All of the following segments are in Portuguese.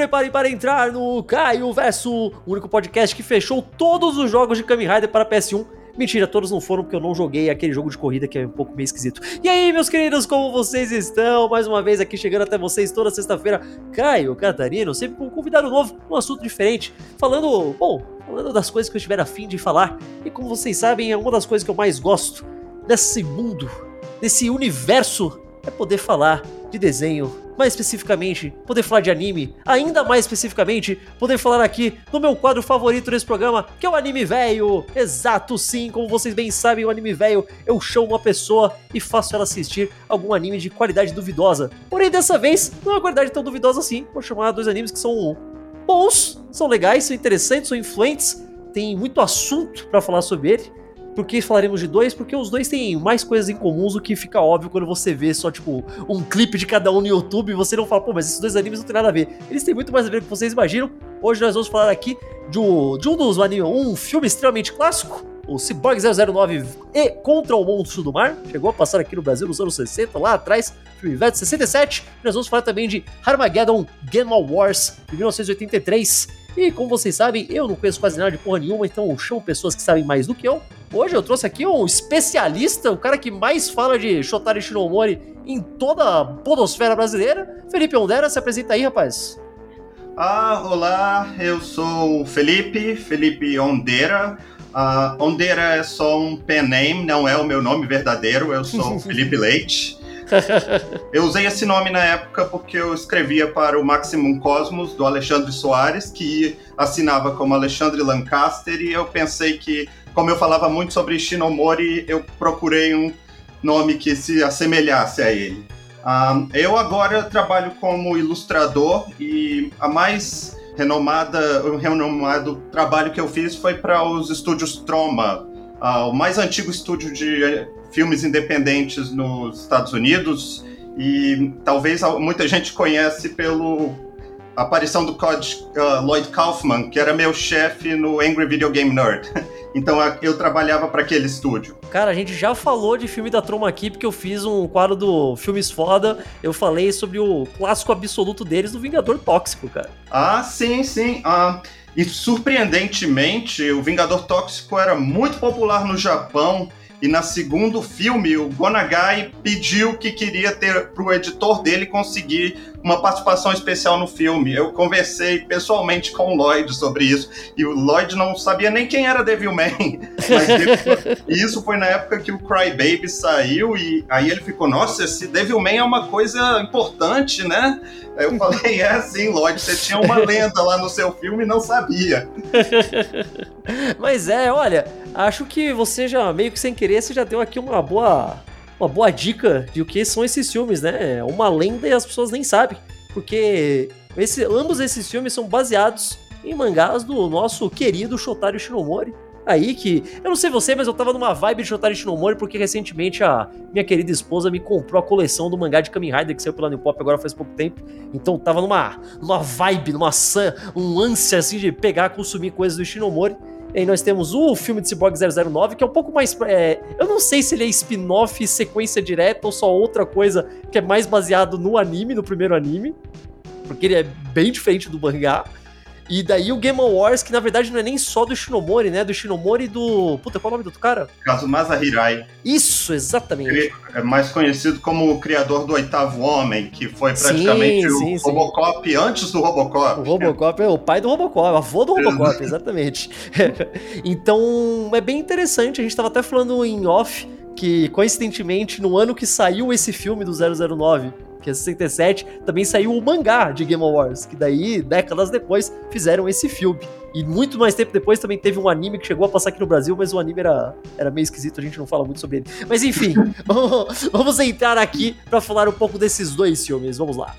prepare para entrar no Caio Verso, o único podcast que fechou todos os jogos de Kamen Rider para PS1. Mentira, todos não foram porque eu não joguei aquele jogo de corrida que é um pouco meio esquisito. E aí, meus queridos, como vocês estão? Mais uma vez aqui chegando até vocês toda sexta-feira. Caio, Catarina, sempre com um convidado novo, um assunto diferente. Falando, bom, falando das coisas que eu estiver afim de falar. E como vocês sabem, é uma das coisas que eu mais gosto desse mundo, desse universo, é poder falar de desenho, mais especificamente, poder falar de anime, ainda mais especificamente, poder falar aqui no meu quadro favorito desse programa, que é o Anime Velho. Exato, sim, como vocês bem sabem, o Anime Velho, eu chamo uma pessoa e faço ela assistir algum anime de qualidade duvidosa. Porém, dessa vez, não é uma qualidade tão duvidosa assim, vou chamar dois animes que são bons, são legais, são interessantes, são influentes, tem muito assunto para falar sobre ele. Por que falaremos de dois? Porque os dois têm mais coisas em comuns do que fica óbvio quando você vê só, tipo, um clipe de cada um no YouTube e você não fala, pô, mas esses dois animes não tem nada a ver. Eles têm muito mais a ver com o que vocês imaginam. Hoje nós vamos falar aqui de, um, de um dos animes, um filme extremamente clássico, o Cyborg 009 e Contra o Monstro do Mar. Chegou a passar aqui no Brasil nos anos 60, lá atrás, filme de 67. E nós vamos falar também de Armageddon Game Wars, de 1983. E como vocês sabem, eu não conheço quase nada de porra nenhuma, então eu chamo pessoas que sabem mais do que eu. Hoje eu trouxe aqui um especialista, o cara que mais fala de Shotari Shinomori em toda a podosfera brasileira. Felipe Ondera, se apresenta aí, rapaz. Ah, olá, eu sou o Felipe, Felipe Ondera. Uh, Ondera é só um pen name, não é o meu nome verdadeiro, eu sou Felipe Leite. eu usei esse nome na época porque eu escrevia para o Maximum Cosmos do Alexandre Soares, que assinava como Alexandre Lancaster, e eu pensei que, como eu falava muito sobre Shinomori, eu procurei um nome que se assemelhasse a ele. Um, eu agora trabalho como ilustrador e a mais renomada, o renomado trabalho que eu fiz foi para os estúdios Troma, uh, o mais antigo estúdio de filmes independentes nos Estados Unidos e talvez muita gente conhece pelo aparição do Cod, uh, Lloyd Kaufman, que era meu chefe no Angry Video Game Nerd. então eu trabalhava para aquele estúdio. Cara, a gente já falou de filme da Troma aqui, porque eu fiz um quadro do Filmes Foda. Eu falei sobre o clássico absoluto deles, do Vingador Tóxico, cara. Ah, sim, sim. Ah, e surpreendentemente, o Vingador Tóxico era muito popular no Japão e na segundo filme, o Gonagai pediu que queria ter para o editor dele conseguir uma participação especial no filme. Eu conversei pessoalmente com o Lloyd sobre isso e o Lloyd não sabia nem quem era Devilman. e isso foi na época que o Cry Baby saiu e aí ele ficou: Nossa, esse Devilman é uma coisa importante, né? Eu falei: É sim, Lloyd, você tinha uma lenda lá no seu filme e não sabia. Mas é, olha, acho que você já, meio que sem querer, você já deu aqui uma boa, uma boa dica de o que são esses filmes, né? É uma lenda e as pessoas nem sabem. Porque esse, ambos esses filmes são baseados em mangás do nosso querido Shotaro Shinomori. Aí que, eu não sei você, mas eu tava numa vibe de Shotaro Shinomori porque recentemente a minha querida esposa me comprou a coleção do mangá de Kamen Rider que saiu pela New Pop agora faz pouco tempo. Então tava numa, numa vibe, numa um ânsia assim de pegar, consumir coisas do Shinomori. E nós temos o filme de Cyborg 009, que é um pouco mais. É, eu não sei se ele é spin-off, sequência direta ou só outra coisa que é mais baseado no anime, no primeiro anime. Porque ele é bem diferente do mangá. E daí o Game Wars, que na verdade não é nem só do Shinomori, né? Do Shinomori e do. Puta, qual é o nome do outro cara? Kazumasa Hirai. Isso, exatamente. É mais conhecido como o criador do Oitavo Homem, que foi praticamente sim, sim, o Robocop sim. antes do Robocop. O Robocop é o pai do Robocop, o avô do Robocop, exatamente. então é bem interessante, a gente tava até falando em off que coincidentemente no ano que saiu esse filme do 009 que é 67, também saiu o mangá de Game Wars, que daí, décadas depois, fizeram esse filme. E muito mais tempo depois também teve um anime que chegou a passar aqui no Brasil, mas o anime era, era meio esquisito, a gente não fala muito sobre ele. Mas enfim, vamos, vamos entrar aqui para falar um pouco desses dois filmes. Vamos lá.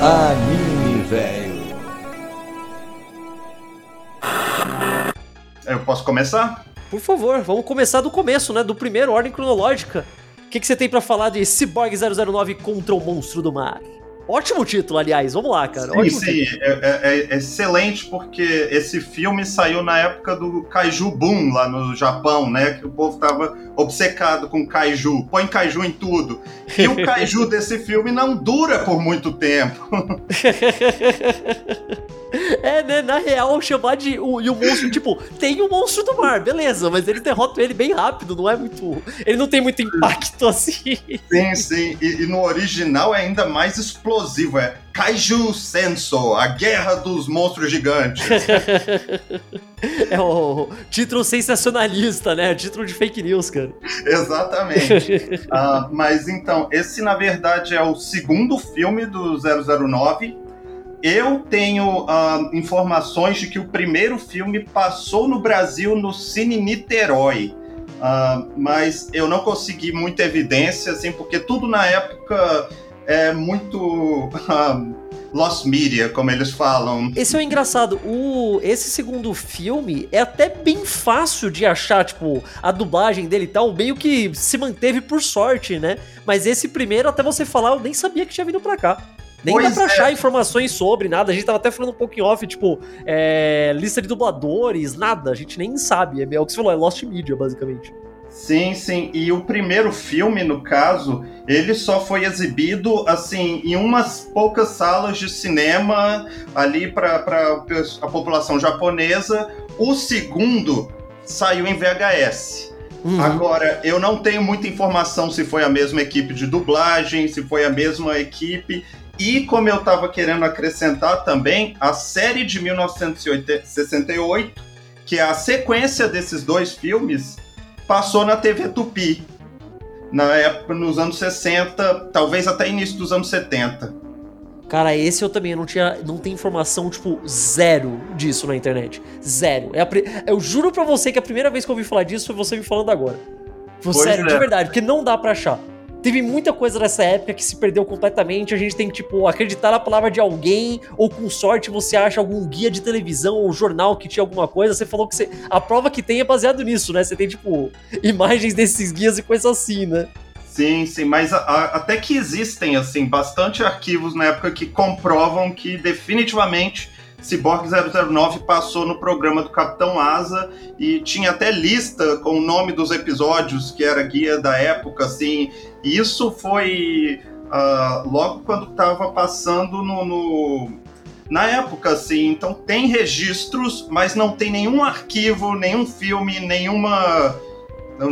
Anime, velho. Eu posso começar? Por favor, vamos começar do começo, né? Do primeiro, ordem cronológica. O que, que você tem para falar de Cyborg 009 contra o Monstro do Mar? Ótimo título, aliás. Vamos lá, cara. Sim, Ótimo sim. É, é, é, excelente porque esse filme saiu na época do Kaiju Boom lá no Japão, né? Que o povo tava obcecado com Kaiju. Põe Kaiju em tudo. E o Kaiju desse filme não dura por muito tempo. É, né? Na real, chamar de. O, e o monstro, tipo, tem o um monstro do mar, beleza, mas eles derrotam ele bem rápido, não é muito. Ele não tem muito impacto assim. Sim, sim. E, e no original é ainda mais explosivo. É Kaiju Senso, a guerra dos monstros gigantes. é o título sensacionalista, né? Título de fake news, cara. Exatamente. uh, mas então, esse na verdade é o segundo filme do 009 eu tenho uh, informações de que o primeiro filme passou no Brasil no Cine Niterói. Uh, mas eu não consegui muita evidência, assim, porque tudo na época é muito lost media, como eles falam. Esse é o engraçado. O, esse segundo filme é até bem fácil de achar, tipo, a dublagem dele e tal, meio que se manteve por sorte, né? Mas esse primeiro, até você falar, eu nem sabia que tinha vindo pra cá. Nem pois dá pra é. achar informações sobre nada. A gente tava até falando um pouco em off, tipo, é, lista de dubladores, nada. A gente nem sabe. É, é o que você falou, é Lost Media, basicamente. Sim, sim. E o primeiro filme, no caso, ele só foi exibido, assim, em umas poucas salas de cinema ali para a população japonesa. O segundo saiu em VHS. Uhum. Agora, eu não tenho muita informação se foi a mesma equipe de dublagem, se foi a mesma equipe. E como eu estava querendo acrescentar também, a série de 1968, que é a sequência desses dois filmes, passou na TV Tupi. Na época, nos anos 60, talvez até início dos anos 70. Cara, esse eu também não tinha, não tem informação tipo zero disso na internet, zero. É a, eu juro para você que a primeira vez que eu ouvi falar disso foi você me falando agora. Foi sério, é. de verdade, porque não dá para achar. Teve muita coisa nessa época que se perdeu completamente. A gente tem que, tipo, acreditar na palavra de alguém, ou com sorte você acha algum guia de televisão ou jornal que tinha alguma coisa. Você falou que você, a prova que tem é baseado nisso, né? Você tem, tipo, imagens desses guias e coisas assim, né? Sim, sim, mas a, a, até que existem, assim, bastante arquivos na época que comprovam que definitivamente Cyborg 009 passou no programa do Capitão Asa e tinha até lista com o nome dos episódios, que era guia da época, assim. Isso foi uh, logo quando estava passando no, no, na época, assim. Então tem registros, mas não tem nenhum arquivo, nenhum filme, nenhuma,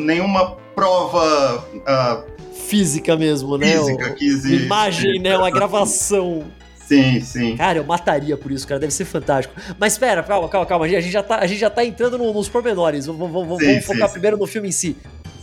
nenhuma prova. Uh, Física mesmo, né? Física que existe. Imagem, né? Uma gravação. Sim, sim. Cara, eu mataria por isso, cara. Deve ser fantástico. Mas espera, calma, calma, calma. A gente já tá, a gente já tá entrando no, nos pormenores. Vamos, vamos, sim, vamos focar sim. primeiro no filme em si.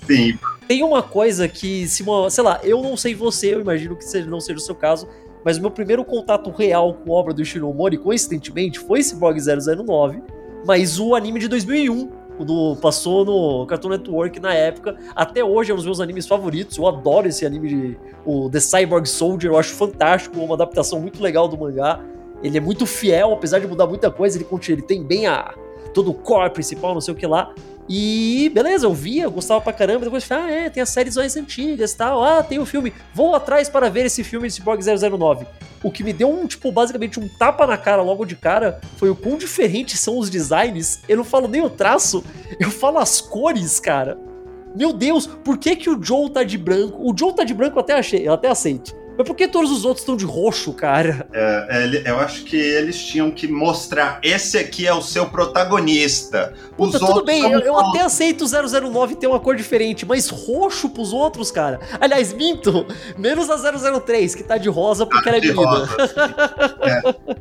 Sim. Tem uma coisa que, se uma, sei lá, eu não sei você, eu imagino que seja, não seja o seu caso, mas o meu primeiro contato real com obra do Shinomori, coincidentemente, foi Cyborg 009, mas o anime de 2001, do, passou no Cartoon Network na época. Até hoje é um dos meus animes favoritos. Eu adoro esse anime de o The Cyborg Soldier, eu acho fantástico, uma adaptação muito legal do mangá. Ele é muito fiel, apesar de mudar muita coisa, ele, ele tem bem a todo o core principal, não sei o que lá. E beleza, eu via, eu gostava pra caramba. Depois falei, ah, é, tem as séries mais antigas tal. Ah, tem o filme. Vou atrás para ver esse filme de Cyborg 009. O que me deu um, tipo, basicamente um tapa na cara logo de cara foi o quão diferentes são os designs. Eu não falo nem o traço, eu falo as cores, cara. Meu Deus, por que, que o Joe tá de branco? O Joe tá de branco eu até achei, eu até aceito. Mas por que todos os outros estão de roxo, cara? É, é, eu acho que eles tinham que mostrar: esse aqui é o seu protagonista. Os Puta, tudo bem, eu, eu, até aceito o 009 ter uma cor diferente, mas roxo pros outros, cara. Aliás, minto, menos a 003, que tá de rosa porque ela é menina.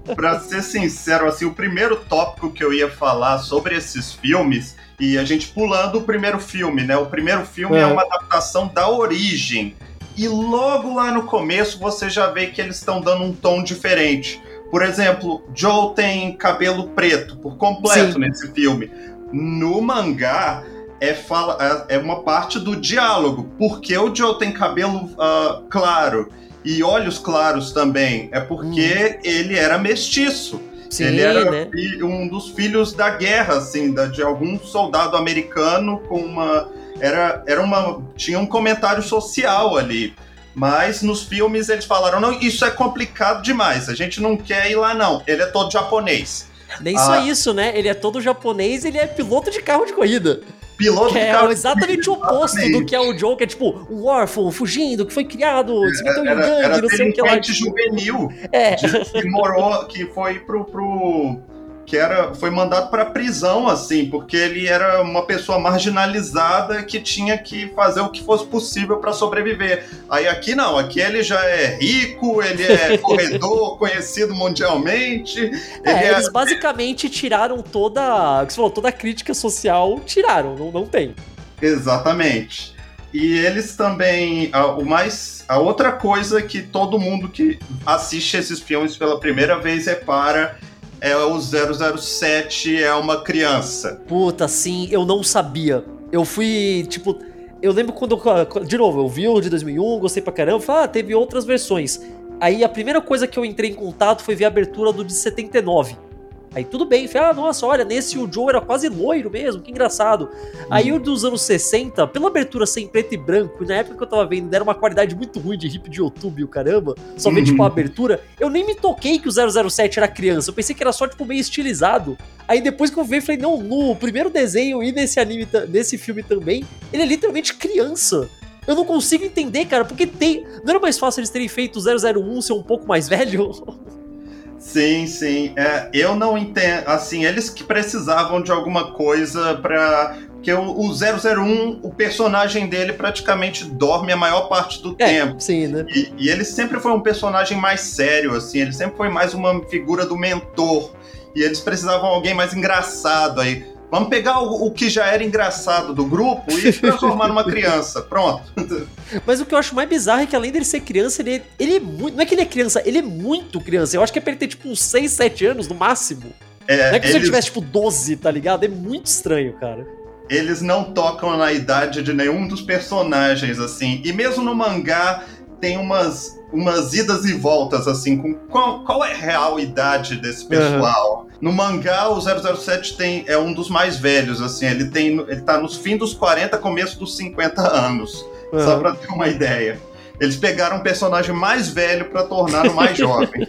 é, pra ser sincero, assim, o primeiro tópico que eu ia falar sobre esses filmes. E a gente pulando o primeiro filme, né? O primeiro filme é, é uma adaptação da origem e logo lá no começo você já vê que eles estão dando um tom diferente. Por exemplo, Joe tem cabelo preto por completo Sim. nesse filme. No mangá, é, fala, é, é uma parte do diálogo. Porque o Joe tem cabelo uh, claro e olhos claros também? É porque hum. ele era mestiço. Sim, ele era né? um dos filhos da guerra, assim, de algum soldado americano com uma era, era uma. Tinha um comentário social ali. Mas nos filmes eles falaram: não, isso é complicado demais, a gente não quer ir lá, não. Ele é todo japonês. Nem ah, só isso, né? Ele é todo japonês ele é piloto de carro de corrida. Piloto que de é carro exatamente o oposto do que é o Joe, que é tipo um órfão fugindo, que foi criado, se meteu em gangue, não sei o que lá. juvenil é. De, que morou, que foi pro, pro que era foi mandado para prisão assim, porque ele era uma pessoa marginalizada que tinha que fazer o que fosse possível para sobreviver. Aí aqui não, aqui ele já é rico, ele é corredor conhecido mundialmente. É, é, eles basicamente tiraram toda, que você falou, toda a crítica social, tiraram, não, não tem. Exatamente. E eles também, a, o mais, a outra coisa que todo mundo que assiste esses filmes pela primeira vez repara é o 007 é uma criança. Puta, sim, eu não sabia. Eu fui, tipo, eu lembro quando, de novo, eu vi o de 2001, gostei pra caramba, falei, ah, teve outras versões. Aí a primeira coisa que eu entrei em contato foi ver a abertura do de 79. Aí tudo bem, falei, ah, nossa, olha, nesse o Joe era quase loiro mesmo, que engraçado. Uhum. Aí o dos anos 60, pela abertura sem preto e branco, e na época que eu tava vendo, era uma qualidade muito ruim de hip de YouTube, o caramba, só ver, tipo, a uhum. abertura, eu nem me toquei que o 007 era criança, eu pensei que era só, tipo, meio estilizado. Aí depois que eu vi, falei, não, no primeiro desenho e nesse anime, nesse filme também, ele é literalmente criança. Eu não consigo entender, cara, porque tem. Não era mais fácil eles terem feito o 001 ser um pouco mais velho? Sim, sim. É, eu não entendo. Assim, eles que precisavam de alguma coisa para que o, o 001, o personagem dele praticamente dorme a maior parte do é, tempo. Sim, né? E, e, ele sempre foi um personagem mais sério, assim, ele sempre foi mais uma figura do mentor. E eles precisavam de alguém mais engraçado aí. Vamos pegar o, o, que já era engraçado do grupo e transformar numa criança. Pronto. Mas o que eu acho mais bizarro é que além dele ser criança, ele, ele é muito. Não é que ele é criança, ele é muito criança. Eu acho que é pra ele ter tipo uns 6, 7 anos no máximo. É, não é que eles... se ele tivesse tipo 12, tá ligado? É muito estranho, cara. Eles não tocam na idade de nenhum dos personagens, assim. E mesmo no mangá, tem umas umas idas e voltas, assim, com qual, qual é a real idade desse pessoal. Uhum. No mangá, o 007 tem, é um dos mais velhos, assim, ele tem ele tá nos fim dos 40, começo dos 50 anos. Uhum. Só pra ter uma ideia. Eles pegaram um personagem mais velho para tornar o mais jovem.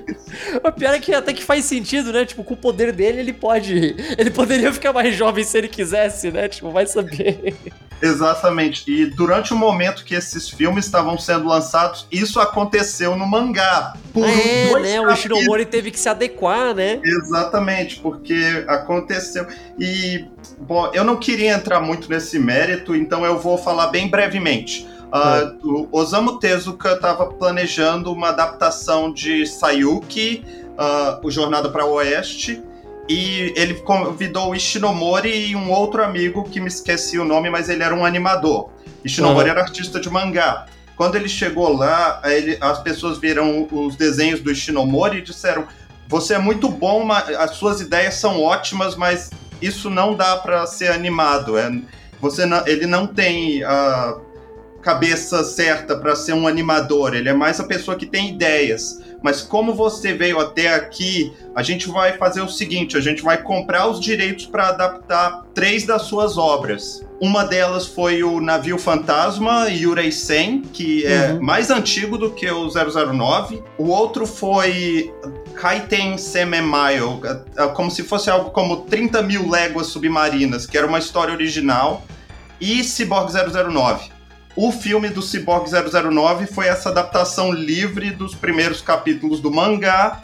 o pior é que até que faz sentido, né? Tipo, com o poder dele, ele pode. Ele poderia ficar mais jovem se ele quisesse, né? Tipo, vai saber. Exatamente. E durante o momento que esses filmes estavam sendo lançados, isso aconteceu no mangá. Por é, né? O Shinomori teve que se adequar, né? Exatamente, porque aconteceu. E, bom, eu não queria entrar muito nesse mérito, então eu vou falar bem brevemente. Uh, o Osamu Tezuka estava planejando uma adaptação de Sayuki, uh, o Jornada para o Oeste, e ele convidou o Ishinomori e um outro amigo que me esqueci o nome, mas ele era um animador. Ishinomori uhum. era artista de mangá. Quando ele chegou lá, ele, as pessoas viram os desenhos do Ishinomori e disseram: Você é muito bom, as suas ideias são ótimas, mas isso não dá para ser animado. É, você não, ele não tem uh, cabeça certa para ser um animador, ele é mais a pessoa que tem ideias. Mas como você veio até aqui, a gente vai fazer o seguinte: a gente vai comprar os direitos para adaptar três das suas obras. Uma delas foi o Navio Fantasma Yurei Sen, que é uhum. mais antigo do que o 009. O outro foi Kaiten Sememail, é, é como se fosse algo como 30 mil léguas submarinas, que era uma história original. E Cyborg 009 o filme do Cyborg 009 foi essa adaptação livre dos primeiros capítulos do mangá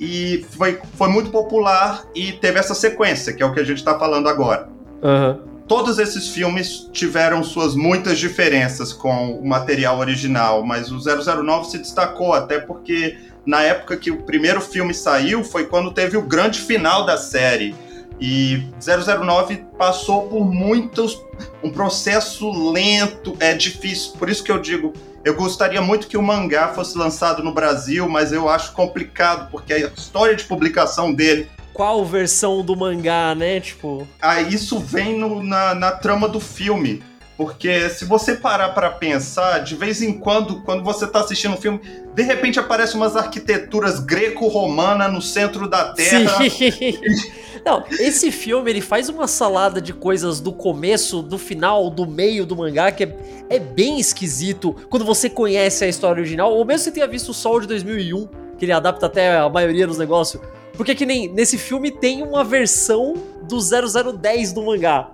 e foi, foi muito popular e teve essa sequência, que é o que a gente está falando agora. Uhum. Todos esses filmes tiveram suas muitas diferenças com o material original, mas o 009 se destacou até porque na época que o primeiro filme saiu foi quando teve o grande final da série e 009 passou por muitos. um processo lento, é difícil. Por isso que eu digo, eu gostaria muito que o mangá fosse lançado no Brasil, mas eu acho complicado, porque a história de publicação dele. Qual versão do mangá, né? Tipo. Ah, isso vem no, na, na trama do filme. Porque se você parar para pensar, de vez em quando, quando você tá assistindo um filme, de repente aparecem umas arquiteturas greco-romana no centro da Terra. Não, esse filme ele faz uma salada de coisas do começo, do final, do meio do mangá que é, é bem esquisito quando você conhece a história original, ou mesmo você tenha visto o Sol de 2001, que ele adapta até a maioria dos negócios. Porque que nem nesse filme tem uma versão do 0010 do mangá.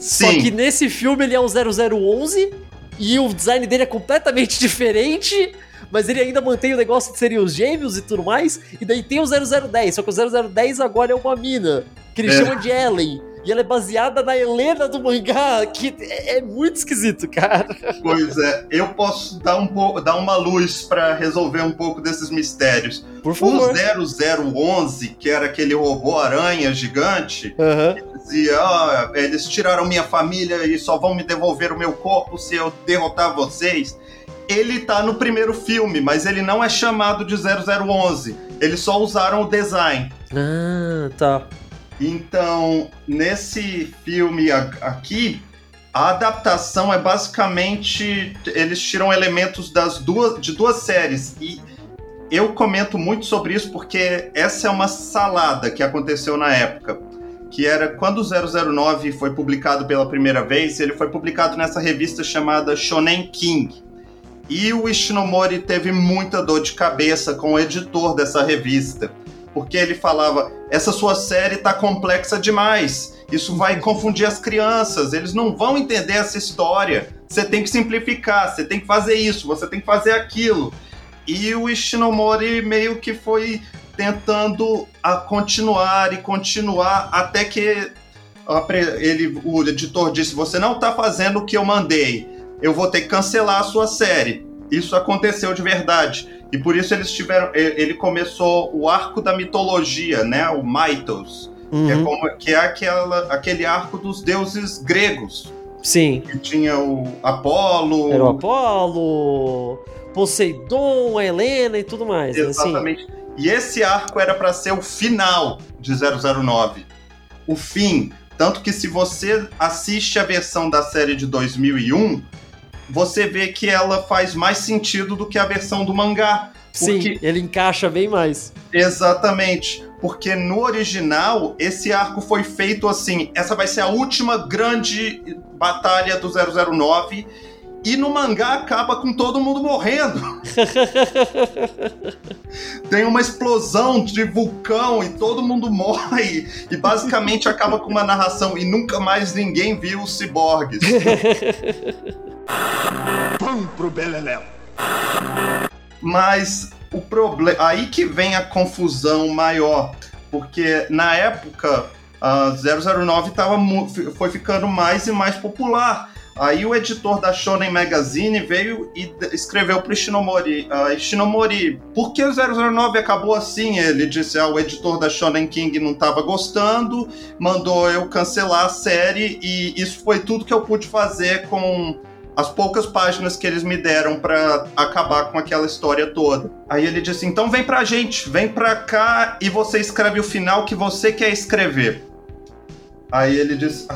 Sim. Só que nesse filme ele é o 0011 e o design dele é completamente diferente mas ele ainda mantém o negócio de serem os gêmeos e tudo mais. E daí tem o 0010, só que o 0010 agora é uma mina, que ele é. chama de Ellen. E ela é baseada na Helena do mangá, que é, é muito esquisito, cara. Pois é, eu posso dar, um pouco, dar uma luz para resolver um pouco desses mistérios. Por favor. O 0011, que era aquele robô aranha gigante, uhum. Dizia: ah, eles tiraram minha família e só vão me devolver o meu corpo se eu derrotar vocês ele tá no primeiro filme, mas ele não é chamado de 0011. Eles só usaram o design. Ah, tá. Então, nesse filme aqui, a adaptação é basicamente eles tiram elementos das duas de duas séries e eu comento muito sobre isso porque essa é uma salada que aconteceu na época, que era quando o 009 foi publicado pela primeira vez, ele foi publicado nessa revista chamada Shonen King. E o Ishinomori teve muita dor de cabeça com o editor dessa revista, porque ele falava: essa sua série tá complexa demais, isso vai confundir as crianças, eles não vão entender essa história. Você tem que simplificar, você tem que fazer isso, você tem que fazer aquilo. E o Ishinomori meio que foi tentando a continuar e continuar até que ele, o editor disse: Você não está fazendo o que eu mandei eu vou ter que cancelar a sua série. Isso aconteceu de verdade. E por isso eles tiveram. Ele começou o arco da mitologia, né? O Mythos. Uhum. Que é, uhum. como, que é aquela, aquele arco dos deuses gregos. Sim. Que tinha o Apolo. Era o Apolo, Poseidon, a Helena e tudo mais. Né? Exatamente. Né? E esse arco era para ser o final de 009. O fim. Tanto que se você assiste a versão da série de 2001, você vê que ela faz mais sentido do que a versão do mangá. Porque... Sim, ele encaixa bem mais. Exatamente. Porque no original, esse arco foi feito assim: essa vai ser a última grande batalha do 009. E no mangá acaba com todo mundo morrendo. Tem uma explosão de vulcão e todo mundo morre. E basicamente acaba com uma narração e nunca mais ninguém viu os ciborgues. Pão pro Beleléu. Mas o problema. Aí que vem a confusão maior. Porque na época, a 009 tava, foi ficando mais e mais popular. Aí o editor da Shonen Magazine veio e escreveu pro Ishinomori, uh, Ishinomori, por que o 009 acabou assim? Ele disse, ah, o editor da Shonen King não estava gostando, mandou eu cancelar a série e isso foi tudo que eu pude fazer com as poucas páginas que eles me deram para acabar com aquela história toda. Aí ele disse: então vem pra gente, vem pra cá e você escreve o final que você quer escrever. Aí ele disse: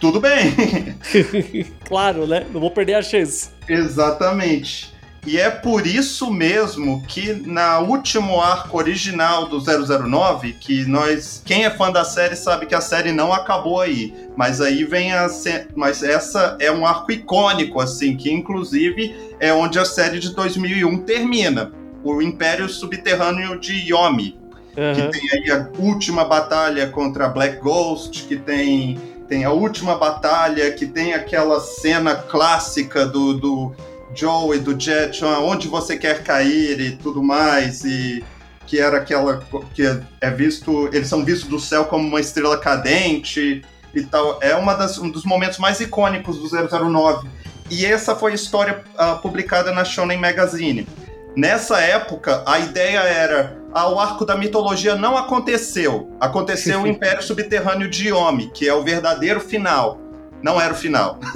tudo bem. claro, né? Não vou perder a chance. Exatamente. E é por isso mesmo que na último arco original do 009, que nós, quem é fã da série sabe que a série não acabou aí, mas aí vem a mas essa é um arco icônico assim, que inclusive é onde a série de 2001 termina, o Império Subterrâneo de Yomi, uhum. que tem aí a última batalha contra a Black Ghost, que tem tem a última batalha, que tem aquela cena clássica do, do Joe e do Jet, onde você quer cair e tudo mais, e que era aquela que é visto, eles são vistos do céu como uma estrela cadente e tal. É uma das, um dos momentos mais icônicos do 009. E essa foi a história uh, publicada na Shonen Magazine. Nessa época, a ideia era: ah, o arco da mitologia não aconteceu. Aconteceu o Império Subterrâneo de Yomi, que é o verdadeiro final. Não era o final.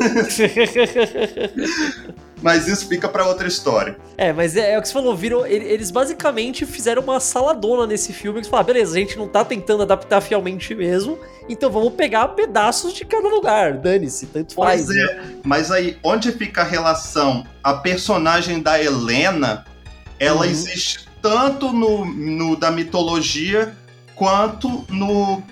Mas isso fica para outra história. É, mas é, é, o que você falou, viram, eles basicamente fizeram uma saladona nesse filme, que falaram, beleza, a gente não tá tentando adaptar fielmente mesmo, então vamos pegar pedaços de cada lugar, dane-se, tanto faz. Pois é, né? mas aí, onde fica a relação? A personagem da Helena, ela uhum. existe tanto no, no da mitologia quanto no uh,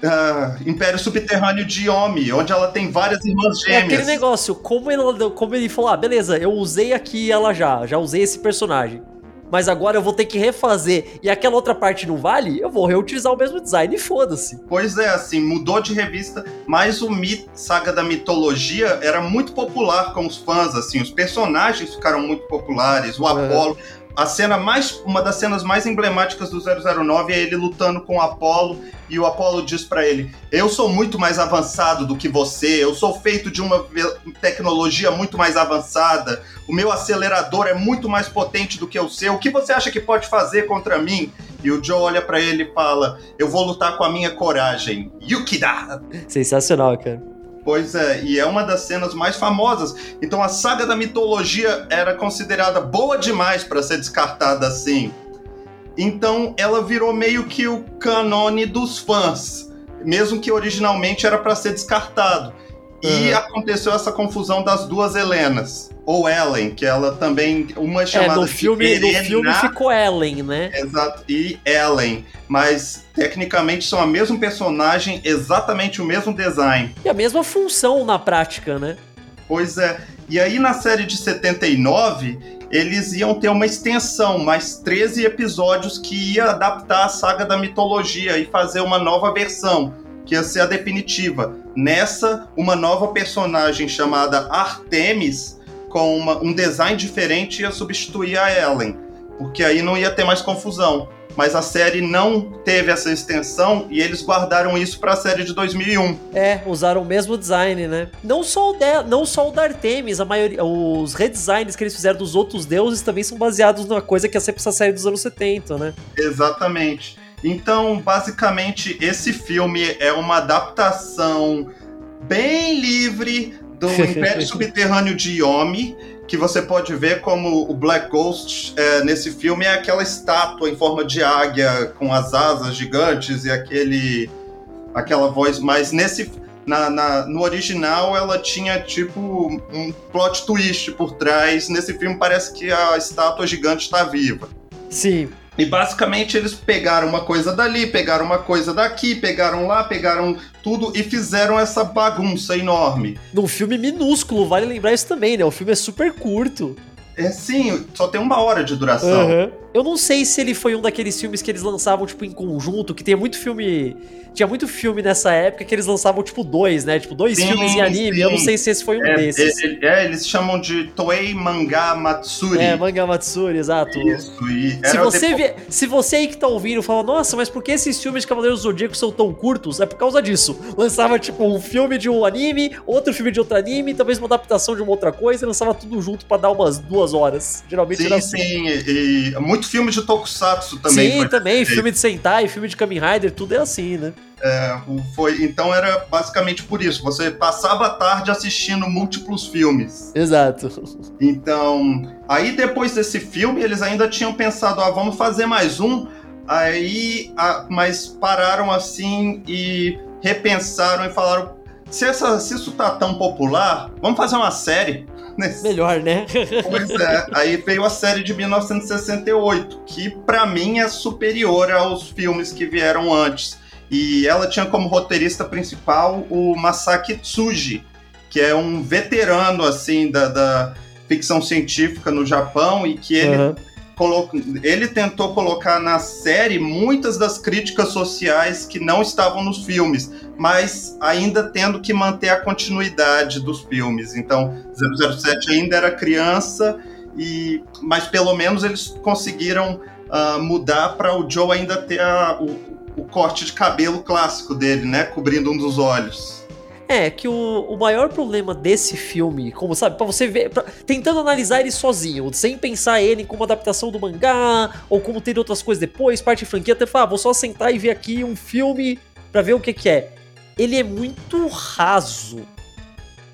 Império Subterrâneo de Yomi, onde ela tem várias irmãs gêmeas. É aquele negócio, como ele, como ele falou, ah, beleza, eu usei aqui ela já, já usei esse personagem. Mas agora eu vou ter que refazer e aquela outra parte não vale, eu vou reutilizar o mesmo design e foda-se. Pois é, assim, mudou de revista, mas o mit, Saga da Mitologia era muito popular com os fãs, assim, os personagens ficaram muito populares, o Apollo a cena mais uma das cenas mais emblemáticas do 009 é ele lutando com o Apollo e o Apollo diz para ele: "Eu sou muito mais avançado do que você, eu sou feito de uma tecnologia muito mais avançada, o meu acelerador é muito mais potente do que o seu. O que você acha que pode fazer contra mim?" E o Joe olha para ele e fala: "Eu vou lutar com a minha coragem." Yukida. Sensacional, cara. Pois é, e é uma das cenas mais famosas. Então a saga da mitologia era considerada boa demais para ser descartada assim. Então ela virou meio que o canone dos fãs, mesmo que originalmente era para ser descartado. E uhum. aconteceu essa confusão das duas Helenas. Ou Ellen, que ela também. Uma é chamada é, no filme, de No filme ficou Ellen, né? Exato. E Ellen. Mas tecnicamente são a mesma personagem, exatamente o mesmo design. E a mesma função na prática, né? Pois é. E aí na série de 79, eles iam ter uma extensão, mais 13 episódios que ia adaptar a saga da mitologia e fazer uma nova versão que ia ser a definitiva. Nessa, uma nova personagem chamada Artemis, com uma, um design diferente, ia substituir a Ellen, porque aí não ia ter mais confusão. Mas a série não teve essa extensão e eles guardaram isso para a série de 2001. É, usaram o mesmo design, né? Não só o, de, não só o da Artemis, a maioria, os redesigns que eles fizeram dos outros deuses também são baseados numa coisa que é sempre essa série dos anos 70, né? Exatamente. Então, basicamente, esse filme é uma adaptação bem livre do Império Subterrâneo de Yomi, que você pode ver como o Black Ghost é, nesse filme é aquela estátua em forma de águia com as asas gigantes e aquele aquela voz, mas nesse na, na, no original ela tinha tipo um plot twist por trás. Nesse filme parece que a estátua gigante está viva. Sim. E basicamente eles pegaram uma coisa dali, pegaram uma coisa daqui, pegaram lá, pegaram tudo e fizeram essa bagunça enorme. Num filme minúsculo, vale lembrar isso também, né? O filme é super curto. É sim, só tem uma hora de duração. Uhum. Eu não sei se ele foi um daqueles filmes que eles lançavam, tipo, em conjunto, que tem muito filme tinha muito filme nessa época que eles lançavam, tipo, dois, né? Tipo, dois sim, filmes em anime. Sim. Eu não sei se esse foi um é, desses. É, é, eles chamam de Toei Manga Matsuri. É, Manga Matsuri, exato. Isso, e se você, depois... vê, se você aí que tá ouvindo fala, nossa, mas por que esses filmes de Cavaleiros do Zodíaco são tão curtos? É por causa disso. Lançava, tipo, um filme de um anime, outro filme de outro anime, talvez uma adaptação de uma outra coisa, e lançava tudo junto para dar umas duas horas. Geralmente sim. Sim, e, e muito filme de Tokusatsu também. Sim, também. Filme de Sentai, filme de Kamen Rider, tudo é assim, né? É, foi, então era basicamente por isso. Você passava a tarde assistindo múltiplos filmes. Exato. Então, aí depois desse filme, eles ainda tinham pensado, ah, vamos fazer mais um. Aí, ah, mas pararam assim e repensaram e falaram: se, essa, se isso tá tão popular, vamos fazer uma série. Melhor, né? Pois é. Aí veio a série de 1968, que para mim é superior aos filmes que vieram antes. E ela tinha como roteirista principal o Masaki Tsuji, que é um veterano assim da, da ficção científica no Japão e que ele uhum. Colocou, ele tentou colocar na série muitas das críticas sociais que não estavam nos filmes, mas ainda tendo que manter a continuidade dos filmes. Então, 007 ainda era criança, e mas pelo menos eles conseguiram uh, mudar para o Joe ainda ter a, o, o corte de cabelo clássico dele, né? Cobrindo um dos olhos. É, que o, o maior problema desse filme, como sabe, para você ver, pra, tentando analisar ele sozinho, sem pensar ele como adaptação do mangá, ou como ter outras coisas depois, parte de franquia, até falar, ah, vou só sentar e ver aqui um filme para ver o que que é. Ele é muito raso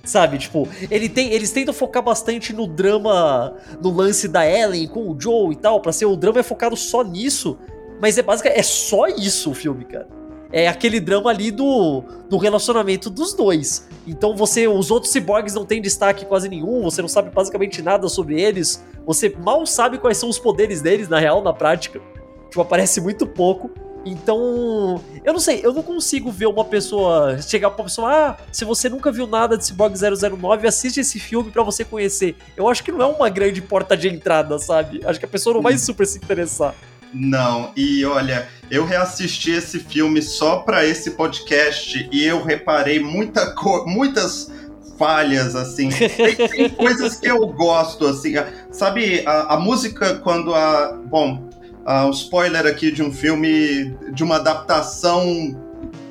Sabe, tipo, ele tem, eles tentam focar bastante no drama, no lance da Ellen com o Joe e tal, pra ser o drama é focado só nisso, mas é basicamente, é só isso o filme, cara. É aquele drama ali do, do relacionamento dos dois. Então você, os outros ciborgues não tem destaque quase nenhum, você não sabe basicamente nada sobre eles, você mal sabe quais são os poderes deles, na real, na prática. Tipo, aparece muito pouco. Então, eu não sei, eu não consigo ver uma pessoa chegar pra uma pessoa, ah, se você nunca viu nada de Cyborg 009, assiste esse filme para você conhecer. Eu acho que não é uma grande porta de entrada, sabe? Acho que a pessoa não vai super se interessar. Não, e olha, eu reassisti esse filme só para esse podcast e eu reparei muita muitas falhas, assim. Tem, tem, coisas que eu gosto, assim. Sabe, a, a música quando a. Bom, uh, um spoiler aqui de um filme, de uma adaptação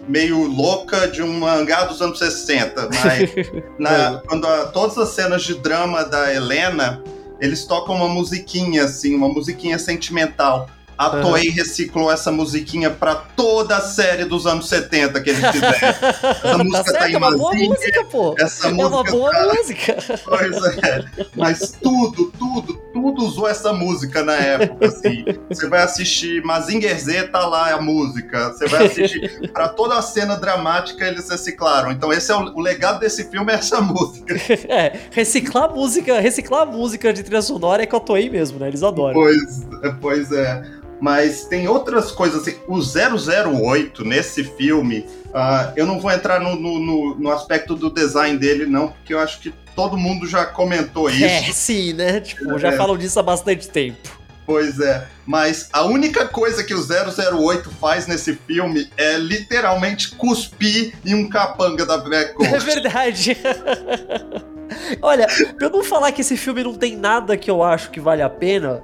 meio louca de um mangá dos anos 60. Mas na, quando a, todas as cenas de drama da Helena, eles tocam uma musiquinha, assim, uma musiquinha sentimental. A uhum. Toei reciclou essa musiquinha pra toda a série dos anos 70 que eles fizeram. Essa tá música tá, certo, tá em é uma boa música, pô. Essa é música uma boa tá... música. Pois é. Mas tudo, tudo, tudo usou essa música na época, assim. Você vai assistir Mazinger Z, tá lá a música. Você vai assistir... pra toda a cena dramática eles reciclaram. Então esse é o, o legado desse filme, é essa música. É, reciclar música, reciclar música de trilha sonora é com a Toei mesmo, né? Eles adoram. Pois, pois é. Mas tem outras coisas. Assim, o 008 nesse filme, uh, eu não vou entrar no, no, no, aspecto do design dele, não, porque eu acho que todo mundo já comentou isso. É, sim, né? Tipo, é. já falam disso há bastante tempo. Pois é, mas a única coisa que o 008 faz nesse filme é literalmente cuspir em um capanga da Black Ghost. É verdade. Olha, pra eu não falar que esse filme não tem nada que eu acho que vale a pena,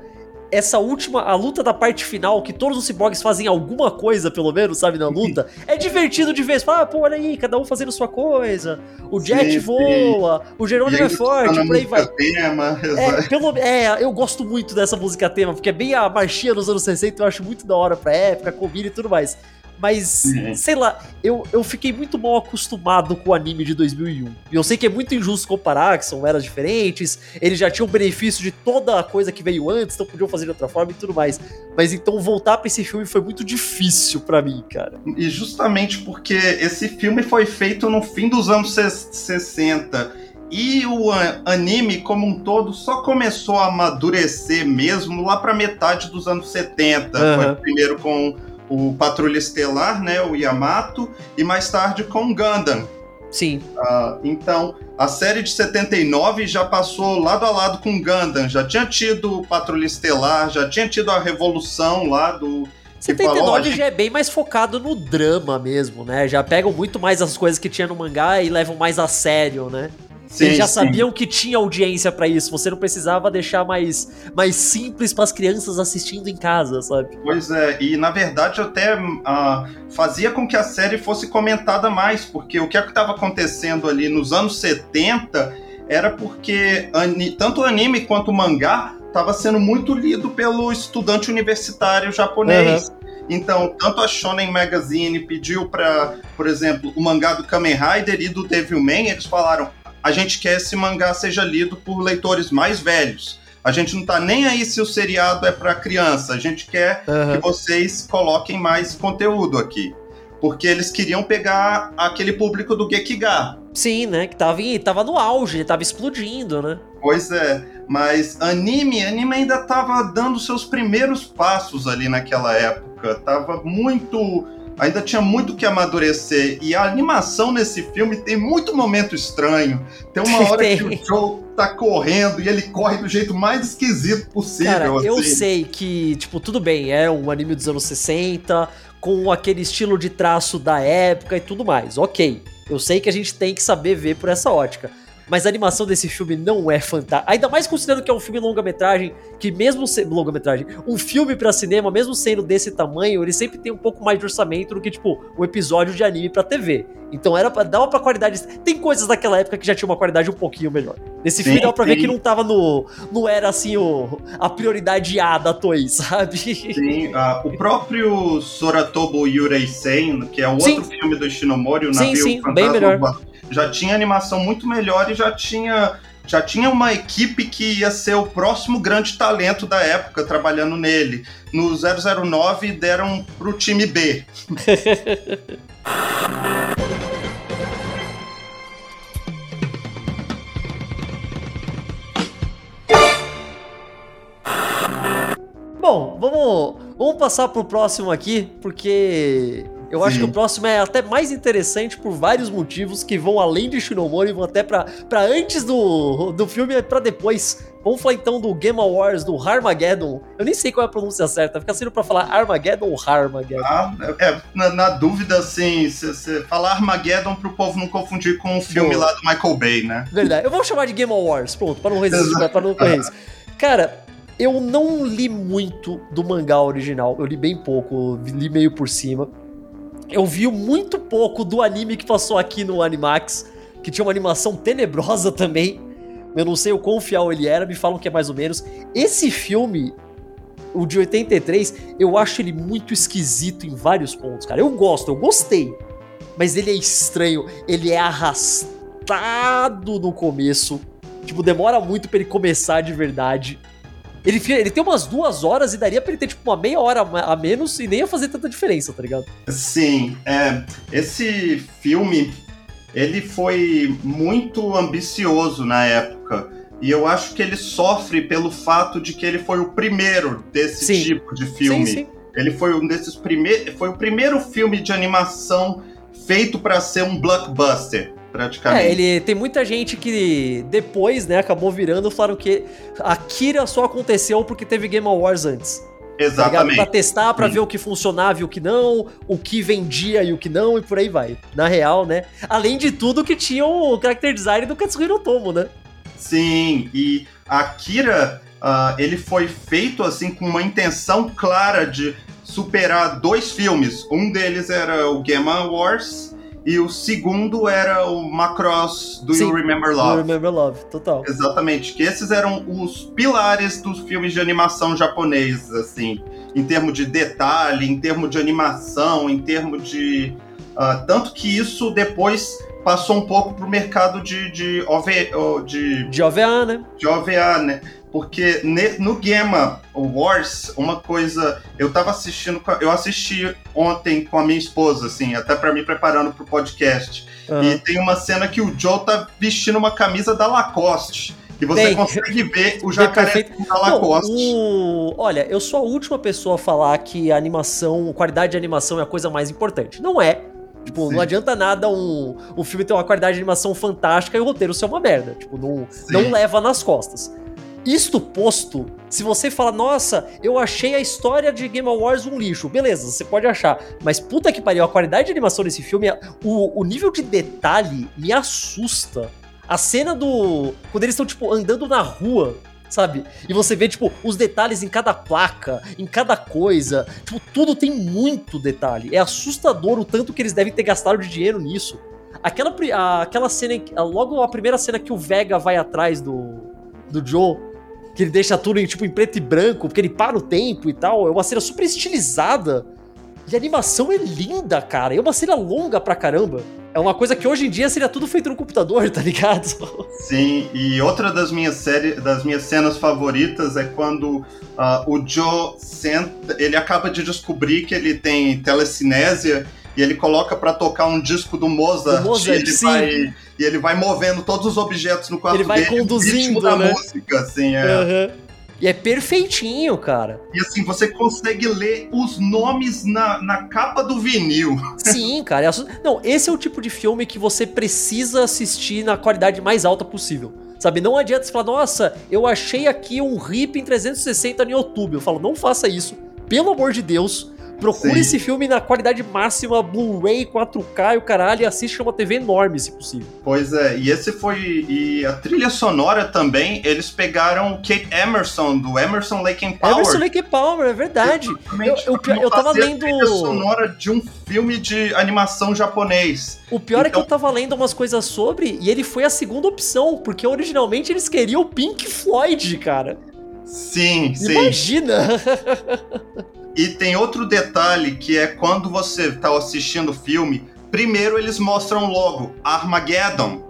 essa última, a luta da parte final, que todos os ciborgues fazem alguma coisa, pelo menos, sabe, na luta, é divertido de ver. Você fala, ah, pô, olha aí, cada um fazendo sua coisa. O Jet sim, voa, sim. o Jerônimo é forte, por aí vai. Tema, é, pelo, é, eu gosto muito dessa música tema, porque é bem a marchinha dos anos 60, eu acho muito da hora pra época, combina e tudo mais. Mas, uhum. sei lá, eu, eu fiquei muito mal acostumado com o anime de 2001. E eu sei que é muito injusto comparar, que são eras diferentes, eles já tinham o benefício de toda a coisa que veio antes, então podiam fazer de outra forma e tudo mais. Mas então voltar para esse filme foi muito difícil para mim, cara. E justamente porque esse filme foi feito no fim dos anos 60. E o anime como um todo só começou a amadurecer mesmo lá para metade dos anos 70. Uhum. Foi primeiro com o Patrulha Estelar, né, o Yamato, e mais tarde com Gundam. Sim. Uh, então, a série de 79 já passou lado a lado com Gundam, já tinha tido Patrulha Estelar, já tinha tido a revolução lá do 79 falou, já é bem mais focado no drama mesmo, né? Já pegam muito mais as coisas que tinha no mangá e levam mais a sério, né? Sim, Eles já sim. sabiam que tinha audiência para isso. Você não precisava deixar mais, mais simples para as crianças assistindo em casa, sabe? Pois é, e na verdade até uh, fazia com que a série fosse comentada mais, porque o que é estava acontecendo ali nos anos 70 era porque tanto o anime quanto o mangá estava sendo muito lido pelo estudante universitário japonês. Uhum. Então, tanto a Shonen Magazine pediu para, por exemplo, o mangá do Kamen Rider e do Devilman, eles falaram: a gente quer esse mangá seja lido por leitores mais velhos. A gente não tá nem aí se o seriado é para criança. A gente quer uhum. que vocês coloquem mais conteúdo aqui. Porque eles queriam pegar aquele público do Gekiga. Sim, né? Que tava, tava no auge, tava explodindo, né? Pois é. Mas anime, anime ainda tava dando seus primeiros passos ali naquela época. Tava muito ainda tinha muito que amadurecer. E a animação nesse filme tem muito momento estranho. Tem uma hora que o Joe tá correndo e ele corre do jeito mais esquisito possível. Cara, assim. eu sei que, tipo, tudo bem, é um anime dos anos 60, com aquele estilo de traço da época e tudo mais. Ok. Eu sei que a gente tem que saber ver por essa ótica mas a animação desse filme não é fantástica. Ainda mais considerando que é um filme longa-metragem, que mesmo sendo longa-metragem, um filme para cinema, mesmo sendo desse tamanho, ele sempre tem um pouco mais de orçamento do que tipo um episódio de anime para TV. Então era para dar uma qualidade. Tem coisas daquela época que já tinha uma qualidade um pouquinho melhor. Nesse sim, filme dá pra ver que não tava no. Não era assim o, a prioridade A da Toei, sabe? Sim, uh, o próprio Soratobo Yurei Sen, que é um sim. outro filme do Shinomori, o Navio sim, sim, bem melhor já tinha animação muito melhor e já tinha já tinha uma equipe que ia ser o próximo grande talento da época trabalhando nele. No 009 deram pro time B. Bom, vamos, vamos passar pro próximo aqui, porque eu Sim. acho que o próximo é até mais interessante por vários motivos que vão além de Shinomori e vão até pra, pra antes do, do filme e pra depois. Vamos falar então do Game Awards, do Harmageddon. Eu nem sei qual é a pronúncia certa, fica sendo pra falar Armageddon ou Harmageddon. Ah, é, na, na dúvida, assim, você falar Armageddon pro povo não confundir com o filme lá do Michael Bay, né? Verdade. Eu vou chamar de Game Awards, pronto, pra não resistir, pra não correr isso. Cara, eu não li muito do mangá original, eu li bem pouco, li meio por cima. Eu vi muito pouco do anime que passou aqui no Animax, que tinha uma animação tenebrosa também. Eu não sei o quão fiel ele era, me falam que é mais ou menos. Esse filme, o de 83, eu acho ele muito esquisito em vários pontos, cara. Eu gosto, eu gostei. Mas ele é estranho, ele é arrastado no começo. Tipo, demora muito para ele começar de verdade. Ele, ele tem umas duas horas e daria pra ele ter, tipo, uma meia hora a menos e nem ia fazer tanta diferença, tá ligado? Sim, é, esse filme, ele foi muito ambicioso na época. E eu acho que ele sofre pelo fato de que ele foi o primeiro desse sim. tipo de filme. Sim, sim. Ele foi um desses primeiros. Foi o primeiro filme de animação feito para ser um blockbuster praticamente. É, ele tem muita gente que depois, né, acabou virando e falaram que Akira só aconteceu porque teve Game Awards antes. Exatamente. Tá pra testar, pra Sim. ver o que funcionava e o que não, o que vendia e o que não, e por aí vai. Na real, né? Além de tudo que tinha o character design do Katsuhiro Tomo, né? Sim, e Akira, uh, ele foi feito assim com uma intenção clara de superar dois filmes. Um deles era o Game Awards e o segundo era o Macross do Sim, You Remember Love. You Remember Love, total. Exatamente, que esses eram os pilares dos filmes de animação japoneses, assim, em termos de detalhe, em termos de animação, em termos de. Uh, tanto que isso depois passou um pouco pro mercado de, de, OV, de, de OVA, né? De OVA, né? Porque no Gamma Wars, uma coisa. Eu tava assistindo. Eu assisti ontem com a minha esposa, assim, até para me preparando pro podcast. Uhum. E tem uma cena que o Joe tá vestindo uma camisa da Lacoste. E você Bem, consegue ver o jacaré da Lacoste. Não, o... Olha, eu sou a última pessoa a falar que a animação, qualidade de animação é a coisa mais importante. Não é. Tipo, Sim. não adianta nada um, um filme ter uma qualidade de animação fantástica e o roteiro ser uma merda. Tipo, não, não leva nas costas. Isto posto, se você fala, nossa, eu achei a história de Game Awards um lixo, beleza, você pode achar. Mas puta que pariu, a qualidade de animação desse filme, o, o nível de detalhe me assusta. A cena do. Quando eles estão, tipo, andando na rua, sabe? E você vê, tipo, os detalhes em cada placa, em cada coisa. Tipo, tudo tem muito detalhe. É assustador o tanto que eles devem ter gastado de dinheiro nisso. Aquela, aquela cena, logo a primeira cena que o Vega vai atrás do, do Joe que ele deixa tudo em, tipo, em preto e branco, porque ele para o tempo e tal. É uma cena super estilizada. E a animação é linda, cara. É uma cena longa pra caramba. É uma coisa que hoje em dia seria tudo feito no computador, tá ligado? Sim, e outra das minhas séries, das minhas cenas favoritas é quando uh, o Joe senta, ele acaba de descobrir que ele tem telecinésia e ele coloca para tocar um disco do Mozart, Mozart e, ele sim. vai, e ele vai movendo todos os objetos no quarto ele vai dele, conduzindo, da né? música, assim, é. Uhum. E é perfeitinho, cara. E assim, você consegue ler os nomes na, na capa do vinil. Sim, cara. É Não, esse é o tipo de filme que você precisa assistir na qualidade mais alta possível. Sabe, não adianta você falar, nossa, eu achei aqui um RIP em 360 no YouTube. Eu falo, não faça isso. Pelo amor de Deus, Procure Sim. esse filme na qualidade máxima, Blu-ray, 4K e o caralho, e assiste uma TV enorme, se possível. Pois é, e esse foi. E a trilha sonora também, eles pegaram Kate Emerson, do Emerson Lake and Palmer. Emerson Lake and Palmer, é verdade. Eu, eu, eu, eu tava lendo. A trilha sonora de um filme de animação japonês. O pior então... é que eu então tava lendo umas coisas sobre e ele foi a segunda opção, porque originalmente eles queriam o Pink Floyd, cara. Sim, sim. Imagina! E tem outro detalhe que é quando você está assistindo o filme, primeiro eles mostram logo Armageddon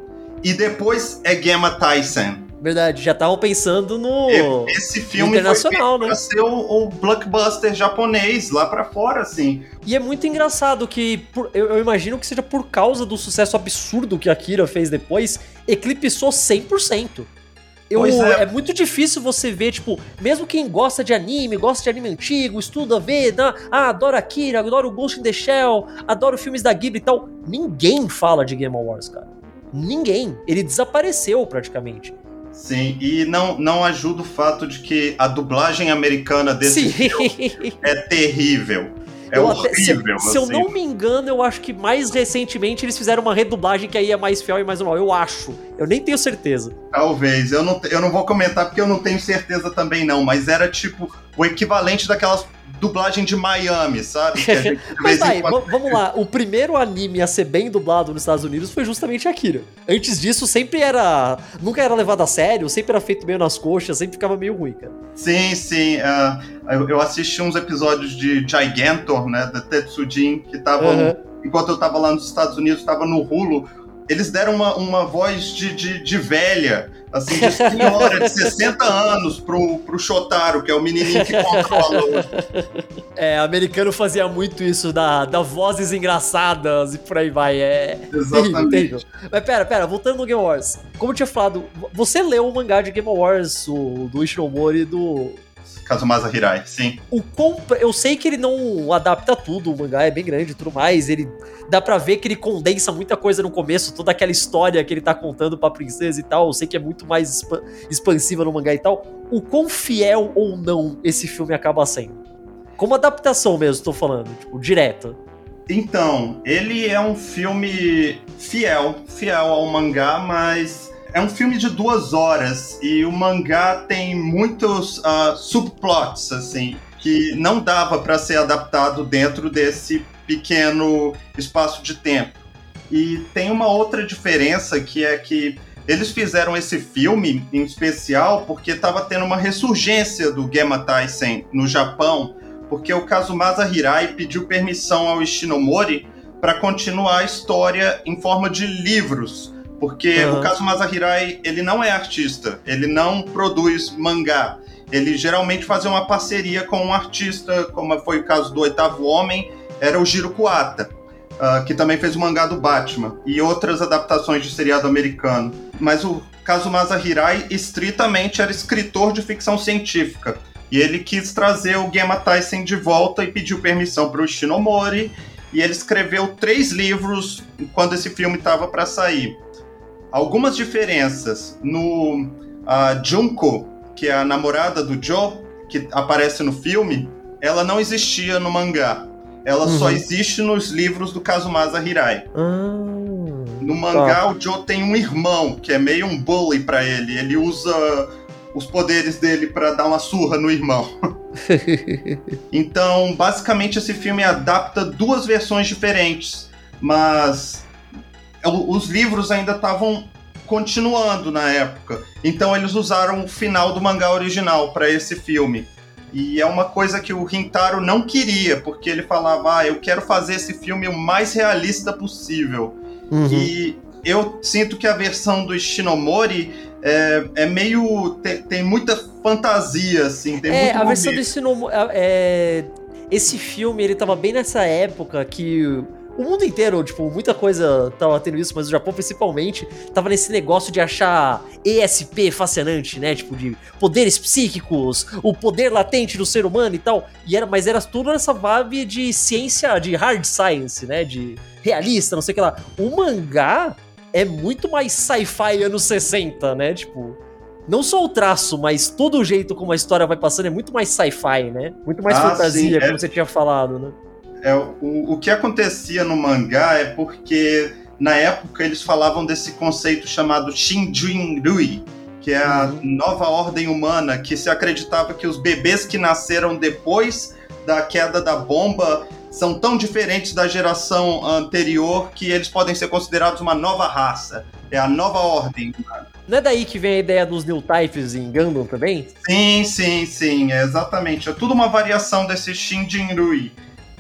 e depois é Gamma Tyson. Verdade, já estavam pensando no. Esse filme internacional, foi né? ser o, o, blockbuster japonês lá para fora, assim. E é muito engraçado que por, eu, eu, imagino que seja por causa do sucesso absurdo que Akira fez depois, eclipsou 100%. Eu, é. é. muito difícil você ver, tipo, mesmo quem gosta de anime, gosta de anime antigo, estuda, vê, dá, ah, adora Akira, adora o Ghost in the Shell, adora filmes da Ghibli e tal. Ninguém fala de Game Wars, cara. Ninguém. Ele desapareceu praticamente. Sim, e não, não ajuda o fato de que a dublagem americana desse Sim. filme é terrível. É eu horrível. Até, se, assim. se, eu não me engano, eu acho que mais recentemente eles fizeram uma redublagem que aí é mais fiel e mais normal. Eu acho. Eu nem tenho certeza. Talvez. Eu não, eu não vou comentar porque eu não tenho certeza também, não. Mas era tipo o equivalente daquelas dublagem de Miami, sabe? Mas vai, vamos lá. O primeiro anime a ser bem dublado nos Estados Unidos foi justamente Akira. Antes disso, sempre era. Nunca era levado a sério, sempre era feito meio nas coxas, sempre ficava meio ruim, cara. Sim, sim. Uh, eu assisti uns episódios de Gigantor, né? Da Tetsujin, que tava. Uhum. Enquanto eu tava lá nos Estados Unidos, tava no Hulu eles deram uma, uma voz de, de, de, velha, assim, de senhora de 60 anos pro, pro Shotaro, que é o menininho que controla. É, americano fazia muito isso, da, da vozes engraçadas e por aí vai. É Exatamente. Mas pera, pera, voltando no Game Wars. Como eu tinha falado, você leu o mangá de Game Wars, o, do Ishinomori e do, Kazumasa Hirai, sim. O. Eu sei que ele não adapta tudo, o mangá é bem grande e tudo mais. Ele dá para ver que ele condensa muita coisa no começo, toda aquela história que ele tá contando pra princesa e tal. Eu sei que é muito mais exp... expansiva no mangá e tal. O quão fiel ou não esse filme acaba sendo? Como adaptação mesmo, tô falando, tipo, direta. Então, ele é um filme fiel, fiel ao mangá, mas é um filme de duas horas e o mangá tem muitos uh, subplots, assim, que não dava para ser adaptado dentro desse pequeno espaço de tempo. E tem uma outra diferença que é que eles fizeram esse filme em especial porque estava tendo uma ressurgência do Gemma Taisen no Japão, porque o Kazumasa Hirai pediu permissão ao Ishinomori para continuar a história em forma de livros porque uhum. o caso Masahirai, ele não é artista, ele não produz mangá. Ele geralmente fazia uma parceria com um artista, como foi o caso do Oitavo Homem, era o Jiro Kuata, uh, que também fez o mangá do Batman, e outras adaptações de seriado americano. Mas o Kazumasa Hirai estritamente era escritor de ficção científica. E ele quis trazer o Gemma Tyson de volta e pediu permissão para o Shinomori. E ele escreveu três livros quando esse filme estava para sair algumas diferenças no uh, Junko, que é a namorada do Joe, que aparece no filme, ela não existia no mangá. Ela uhum. só existe nos livros do Kazumasa Hirai. Uhum. No mangá, tá. o Joe tem um irmão, que é meio um bully para ele. Ele usa os poderes dele para dar uma surra no irmão. então, basicamente, esse filme adapta duas versões diferentes. Mas os livros ainda estavam continuando na época. Então eles usaram o final do mangá original para esse filme. E é uma coisa que o Rintaro não queria, porque ele falava: "Ah, eu quero fazer esse filme o mais realista possível". Uhum. E eu sinto que a versão do Shinomori é, é meio. Tem, tem, muita fantasia, assim. Tem é, a versão do Shinomori. É, é, esse filme, ele tava bem nessa época que o mundo inteiro, tipo, muita coisa tava tendo isso, mas o Japão principalmente tava nesse negócio de achar ESP fascinante, né? Tipo, de poderes psíquicos, o poder latente do ser humano e tal. E era, mas era tudo nessa vibe de ciência, de hard science, né? De realista, não sei o que lá. O mangá é muito mais sci-fi anos 60, né? Tipo, não só o traço, mas todo o jeito como a história vai passando é muito mais sci-fi, né? Muito mais ah, fantasia, sim, é... como você tinha falado, né? É, o, o que acontecia no mangá é porque na época eles falavam desse conceito chamado Shinjin-rui, que é a uhum. nova ordem humana, que se acreditava que os bebês que nasceram depois da queda da bomba são tão diferentes da geração anterior que eles podem ser considerados uma nova raça. É a nova ordem humana. Não é daí que vem a ideia dos new types em Gundam também? Sim, sim, sim, é exatamente. É tudo uma variação desse Shinjin-rui.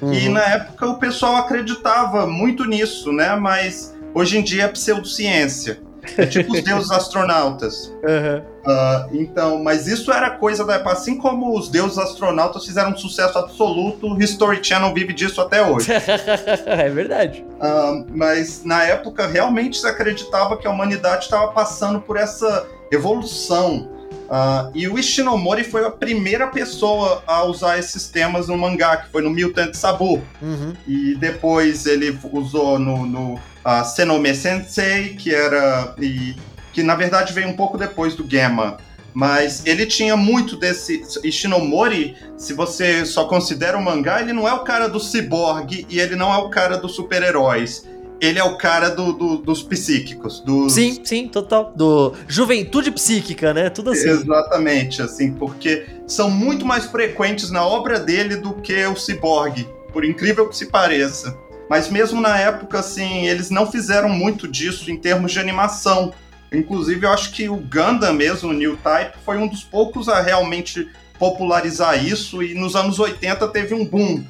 Uhum. E na época o pessoal acreditava muito nisso, né? Mas hoje em dia é pseudociência. É tipo os deuses astronautas. Uhum. Uh, então, mas isso era coisa da época. Assim como os deuses astronautas fizeram um sucesso absoluto, History Channel vive disso até hoje. é verdade. Uh, mas na época realmente se acreditava que a humanidade estava passando por essa evolução. Uh, e o Ishinomori foi a primeira pessoa a usar esses temas no mangá, que foi no Mutant Sabu. Uhum. E depois ele usou no, no uh, Senome Sensei, que era. E, que na verdade veio um pouco depois do Gamma. Mas ele tinha muito desse. Ishinomori, se você só considera o mangá, ele não é o cara do cyborg e ele não é o cara dos super-heróis ele é o cara do, do, dos psíquicos. Dos... Sim, sim, total. Do juventude psíquica, né? Tudo assim. Exatamente, assim, porque são muito mais frequentes na obra dele do que o ciborgue, por incrível que se pareça. Mas mesmo na época, assim, eles não fizeram muito disso em termos de animação. Inclusive, eu acho que o Gundam mesmo, o New Type, foi um dos poucos a realmente popularizar isso e nos anos 80 teve um boom.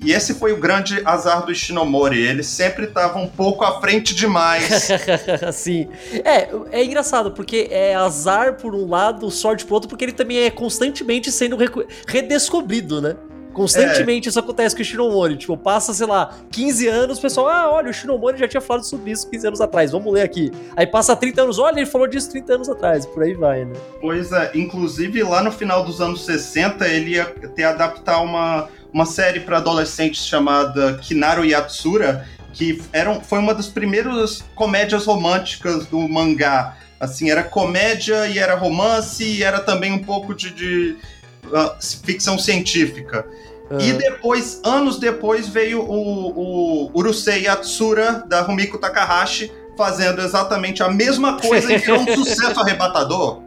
E esse foi o grande azar do Ishinomori. Ele sempre estava um pouco à frente demais. Sim. É, é engraçado, porque é azar por um lado, sorte por outro, porque ele também é constantemente sendo redescobrido, né? Constantemente é. isso acontece com o Shinomori. Tipo, passa, sei lá, 15 anos, o pessoal, ah, olha, o Shinomori já tinha falado sobre isso 15 anos atrás, vamos ler aqui. Aí passa 30 anos, olha, ele falou disso 30 anos atrás, por aí vai, né? Pois é, inclusive lá no final dos anos 60, ele ia ter adaptar uma, uma série para adolescentes chamada Kinaru Yatsura, que era, foi uma das primeiras comédias românticas do mangá. Assim, era comédia e era romance e era também um pouco de, de uh, ficção científica. Uhum. E depois, anos depois, veio o, o Urusei Yatsura, da Rumiko Takahashi, fazendo exatamente a mesma coisa e é um sucesso arrebatador.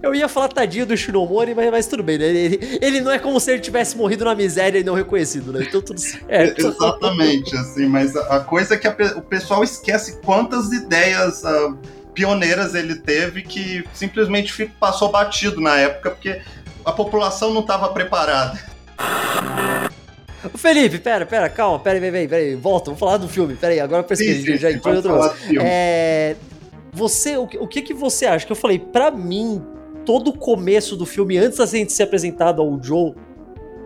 Eu ia falar tadinho do Shinomori, mas, mas tudo bem, né? Ele, ele, não é como se ele tivesse morrido na miséria e não reconhecido, né? Então tudo certo. Exatamente, assim, mas a, a coisa é que a, o pessoal esquece quantas ideias uh, pioneiras ele teve que simplesmente passou batido na época, porque a população não estava preparada. Felipe, pera, pera, calma, pera, pera, pera, pera, volta, vamos falar do filme, pera aí, agora eu pesquisei, já entrou em outro É, você, o, o que que você acha? Que eu falei, pra mim, todo o começo do filme, antes da gente ser apresentado ao Joe,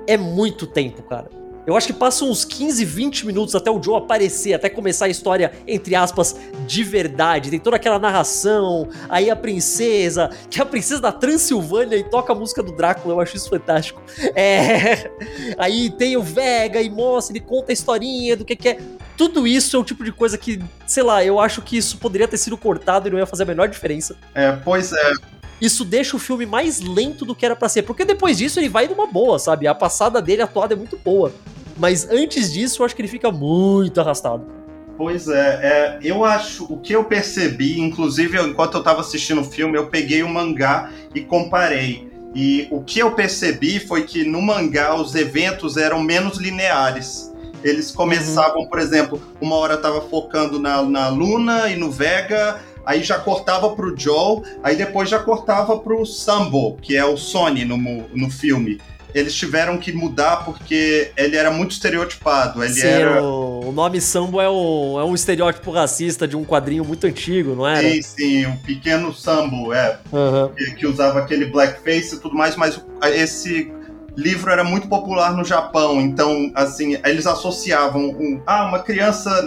é muito tempo, cara. Eu acho que passa uns 15, 20 minutos até o Joe aparecer, até começar a história, entre aspas, de verdade. Tem toda aquela narração, aí a princesa, que é a princesa da Transilvânia e toca a música do Drácula, eu acho isso fantástico. É... Aí tem o Vega e mostra, ele conta a historinha do que, que é. Tudo isso é o tipo de coisa que, sei lá, eu acho que isso poderia ter sido cortado e não ia fazer a menor diferença. É, pois é isso deixa o filme mais lento do que era para ser. Porque depois disso ele vai numa boa, sabe? A passada dele atuada é muito boa. Mas antes disso, eu acho que ele fica muito arrastado. Pois é, é, eu acho, o que eu percebi, inclusive eu, enquanto eu estava assistindo o filme, eu peguei o mangá e comparei. E o que eu percebi foi que no mangá os eventos eram menos lineares. Eles começavam, uhum. por exemplo, uma hora estava focando na, na Luna e no Vega, aí já cortava pro Joel, aí depois já cortava pro Sambo, que é o Sony no, no filme. Eles tiveram que mudar porque ele era muito estereotipado. Ele Sim, era... o, nome Sambo é, o, é um estereótipo racista de um quadrinho muito antigo, não era? Sim, sim, o pequeno Sambo, é. Uhum. Que, que usava aquele blackface e tudo mais, mas esse livro era muito popular no Japão, então, assim, eles associavam um, ah, uma criança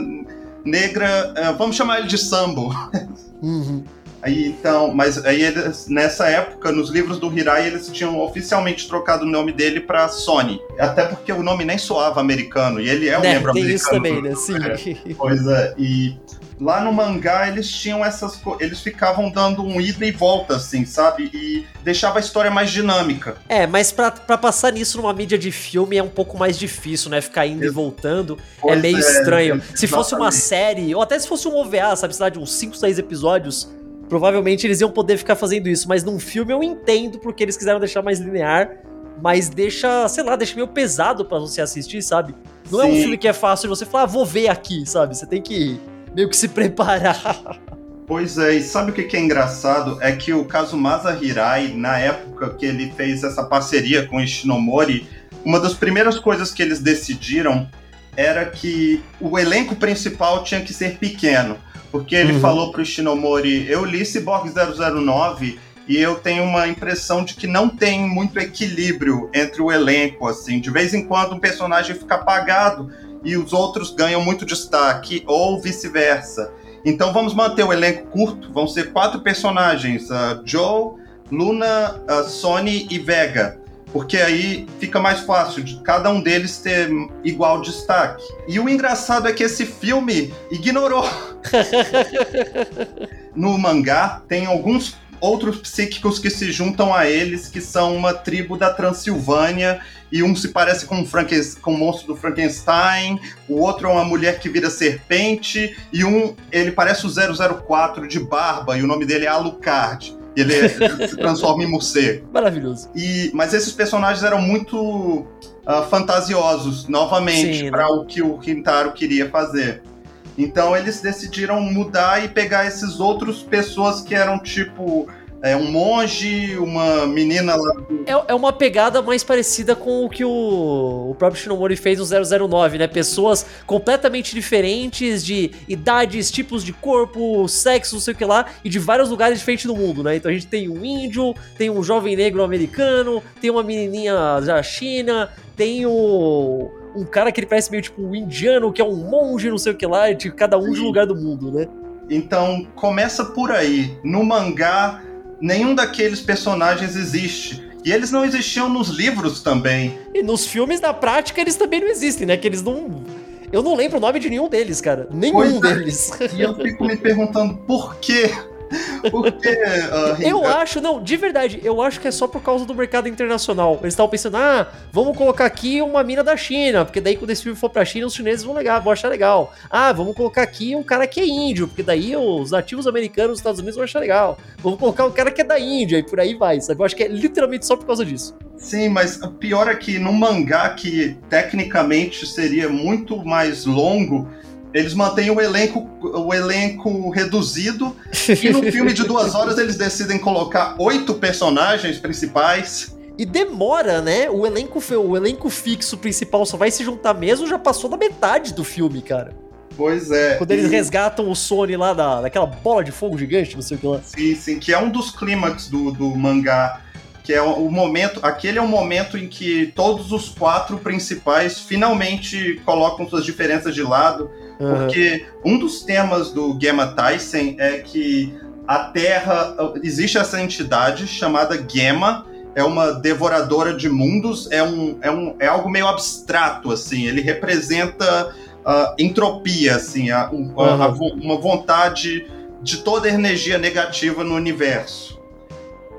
negra, uh, vamos chamar ele de Sambo. Uhum. Aí, então, mas aí eles, nessa época, nos livros do Hirai, eles tinham oficialmente trocado o nome dele para Sony. Até porque o nome nem soava americano, e ele é um né, membro tem americano. isso também, né? Sim. É, pois é, e lá no mangá eles tinham essas eles ficavam dando um ida e volta assim, sabe? E deixava a história mais dinâmica. É, mas para passar nisso numa mídia de filme é um pouco mais difícil, né? Ficar indo e voltando é meio é, estranho. Se fosse uma série, ou até se fosse um OVA, sabe, sei lá, de uns 5, 6 episódios, provavelmente eles iam poder ficar fazendo isso, mas num filme eu entendo porque eles quiseram deixar mais linear, mas deixa, sei lá, deixa meio pesado para você assistir, sabe? Não Sim. é um filme que é fácil de você falar, ah, vou ver aqui, sabe? Você tem que meio que se preparar. Pois é, e sabe o que é engraçado? É que o Kazumasa Hirai, na época que ele fez essa parceria com Ishinomori, uma das primeiras coisas que eles decidiram era que o elenco principal tinha que ser pequeno. Porque ele uhum. falou pro Shinomori, eu li Cyborg 009 e eu tenho uma impressão de que não tem muito equilíbrio entre o elenco, assim. De vez em quando um personagem fica apagado e os outros ganham muito destaque, ou vice-versa. Então vamos manter o elenco curto, vão ser quatro personagens, uh, Joe, Luna, uh, Sony e Vega porque aí fica mais fácil de cada um deles ter igual destaque. E o engraçado é que esse filme ignorou. no mangá tem alguns outros psíquicos que se juntam a eles, que são uma tribo da Transilvânia, e um se parece com, com o monstro do Frankenstein, o outro é uma mulher que vira serpente, e um, ele parece o 004 de barba, e o nome dele é Alucard e ele se transforma em morcego. Maravilhoso. E, mas esses personagens eram muito uh, fantasiosos, novamente, para né? o que o Quintaro queria fazer. Então eles decidiram mudar e pegar esses outros pessoas que eram tipo é um monge, uma menina lá. É, é uma pegada mais parecida com o que o, o próprio Shinomori fez no 009, né? Pessoas completamente diferentes de idades, tipos de corpo, sexo, não sei o que lá, e de vários lugares diferentes do mundo, né? Então a gente tem um índio, tem um jovem negro americano, tem uma menininha da China, tem o um cara que ele parece meio tipo um indiano, que é um monge, não sei o que lá, de cada um Sim. de um lugar do mundo, né? Então começa por aí. No mangá nenhum daqueles personagens existe. E eles não existiam nos livros também. E nos filmes, na prática, eles também não existem, né? Que eles não. Eu não lembro o nome de nenhum deles, cara. Nenhum pois é. deles. E eu fico me perguntando por quê porque. Uh, eu acho, não, de verdade, eu acho que é só por causa do mercado internacional. Eles estavam pensando, ah, vamos colocar aqui uma mina da China, porque daí quando esse filme for pra China, os chineses vão, legal, vão achar legal. Ah, vamos colocar aqui um cara que é índio, porque daí os nativos americanos dos Estados Unidos vão achar legal. Vamos colocar um cara que é da Índia e por aí vai, sabe? Eu acho que é literalmente só por causa disso. Sim, mas o pior é que no mangá, que tecnicamente seria muito mais longo, eles mantêm o elenco, o elenco reduzido. E no filme de duas horas eles decidem colocar oito personagens principais. E demora, né? O elenco, o elenco fixo principal só vai se juntar mesmo, já passou da metade do filme, cara. Pois é. Quando eles e... resgatam o Sony lá da, daquela bola de fogo gigante, não sei o que lá. Sim, sim, que é um dos clímax do, do mangá. Que é o, o momento. Aquele é o momento em que todos os quatro principais finalmente colocam suas diferenças de lado porque um dos temas do Gamma Tyson é que a Terra. Existe essa entidade chamada Gamma, é uma devoradora de mundos, é, um, é, um, é algo meio abstrato, assim. Ele representa uh, entropia, assim, a, uhum. a, a, uma vontade de toda energia negativa no universo.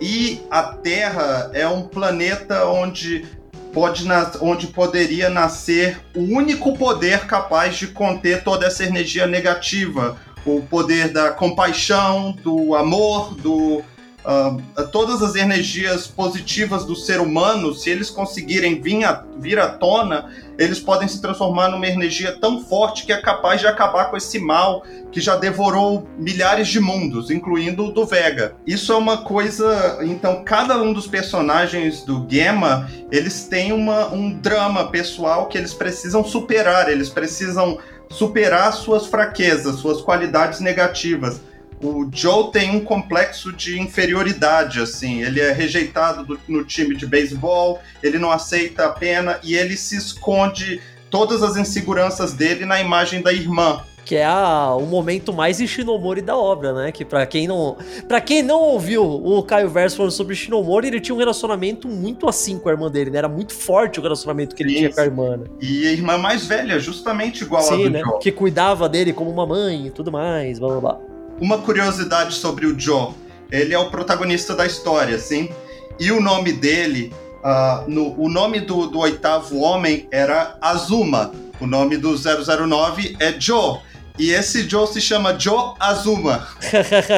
E a Terra é um planeta onde pode onde poderia nascer o único poder capaz de conter toda essa energia negativa, o poder da compaixão, do amor, do uh, todas as energias positivas do ser humano, se eles conseguirem vir, vir à tona, eles podem se transformar numa energia tão forte que é capaz de acabar com esse mal que já devorou milhares de mundos, incluindo o do Vega. Isso é uma coisa. Então, cada um dos personagens do Gamma, eles têm uma, um drama pessoal que eles precisam superar, eles precisam superar suas fraquezas, suas qualidades negativas o Joe tem um complexo de inferioridade, assim. Ele é rejeitado do, no time de beisebol, ele não aceita a pena e ele se esconde todas as inseguranças dele na imagem da irmã. Que é a, o momento mais Shinomori da obra, né? Que para quem não, para quem não ouviu o Caio Verso falando sobre Shinomori, ele tinha um relacionamento muito assim com a irmã dele, né? Era muito forte o relacionamento que ele Isso. tinha com a irmã. Né? E a irmã mais velha, justamente igual Sim, a do né? Joe. Que cuidava dele como uma mãe e tudo mais, blá blá blá. Uma curiosidade sobre o Joe, ele é o protagonista da história, sim? E o nome dele, uh, no, o nome do, do oitavo homem era Azuma. O nome do 009 é Joe. E esse Joe se chama Joe Azuma.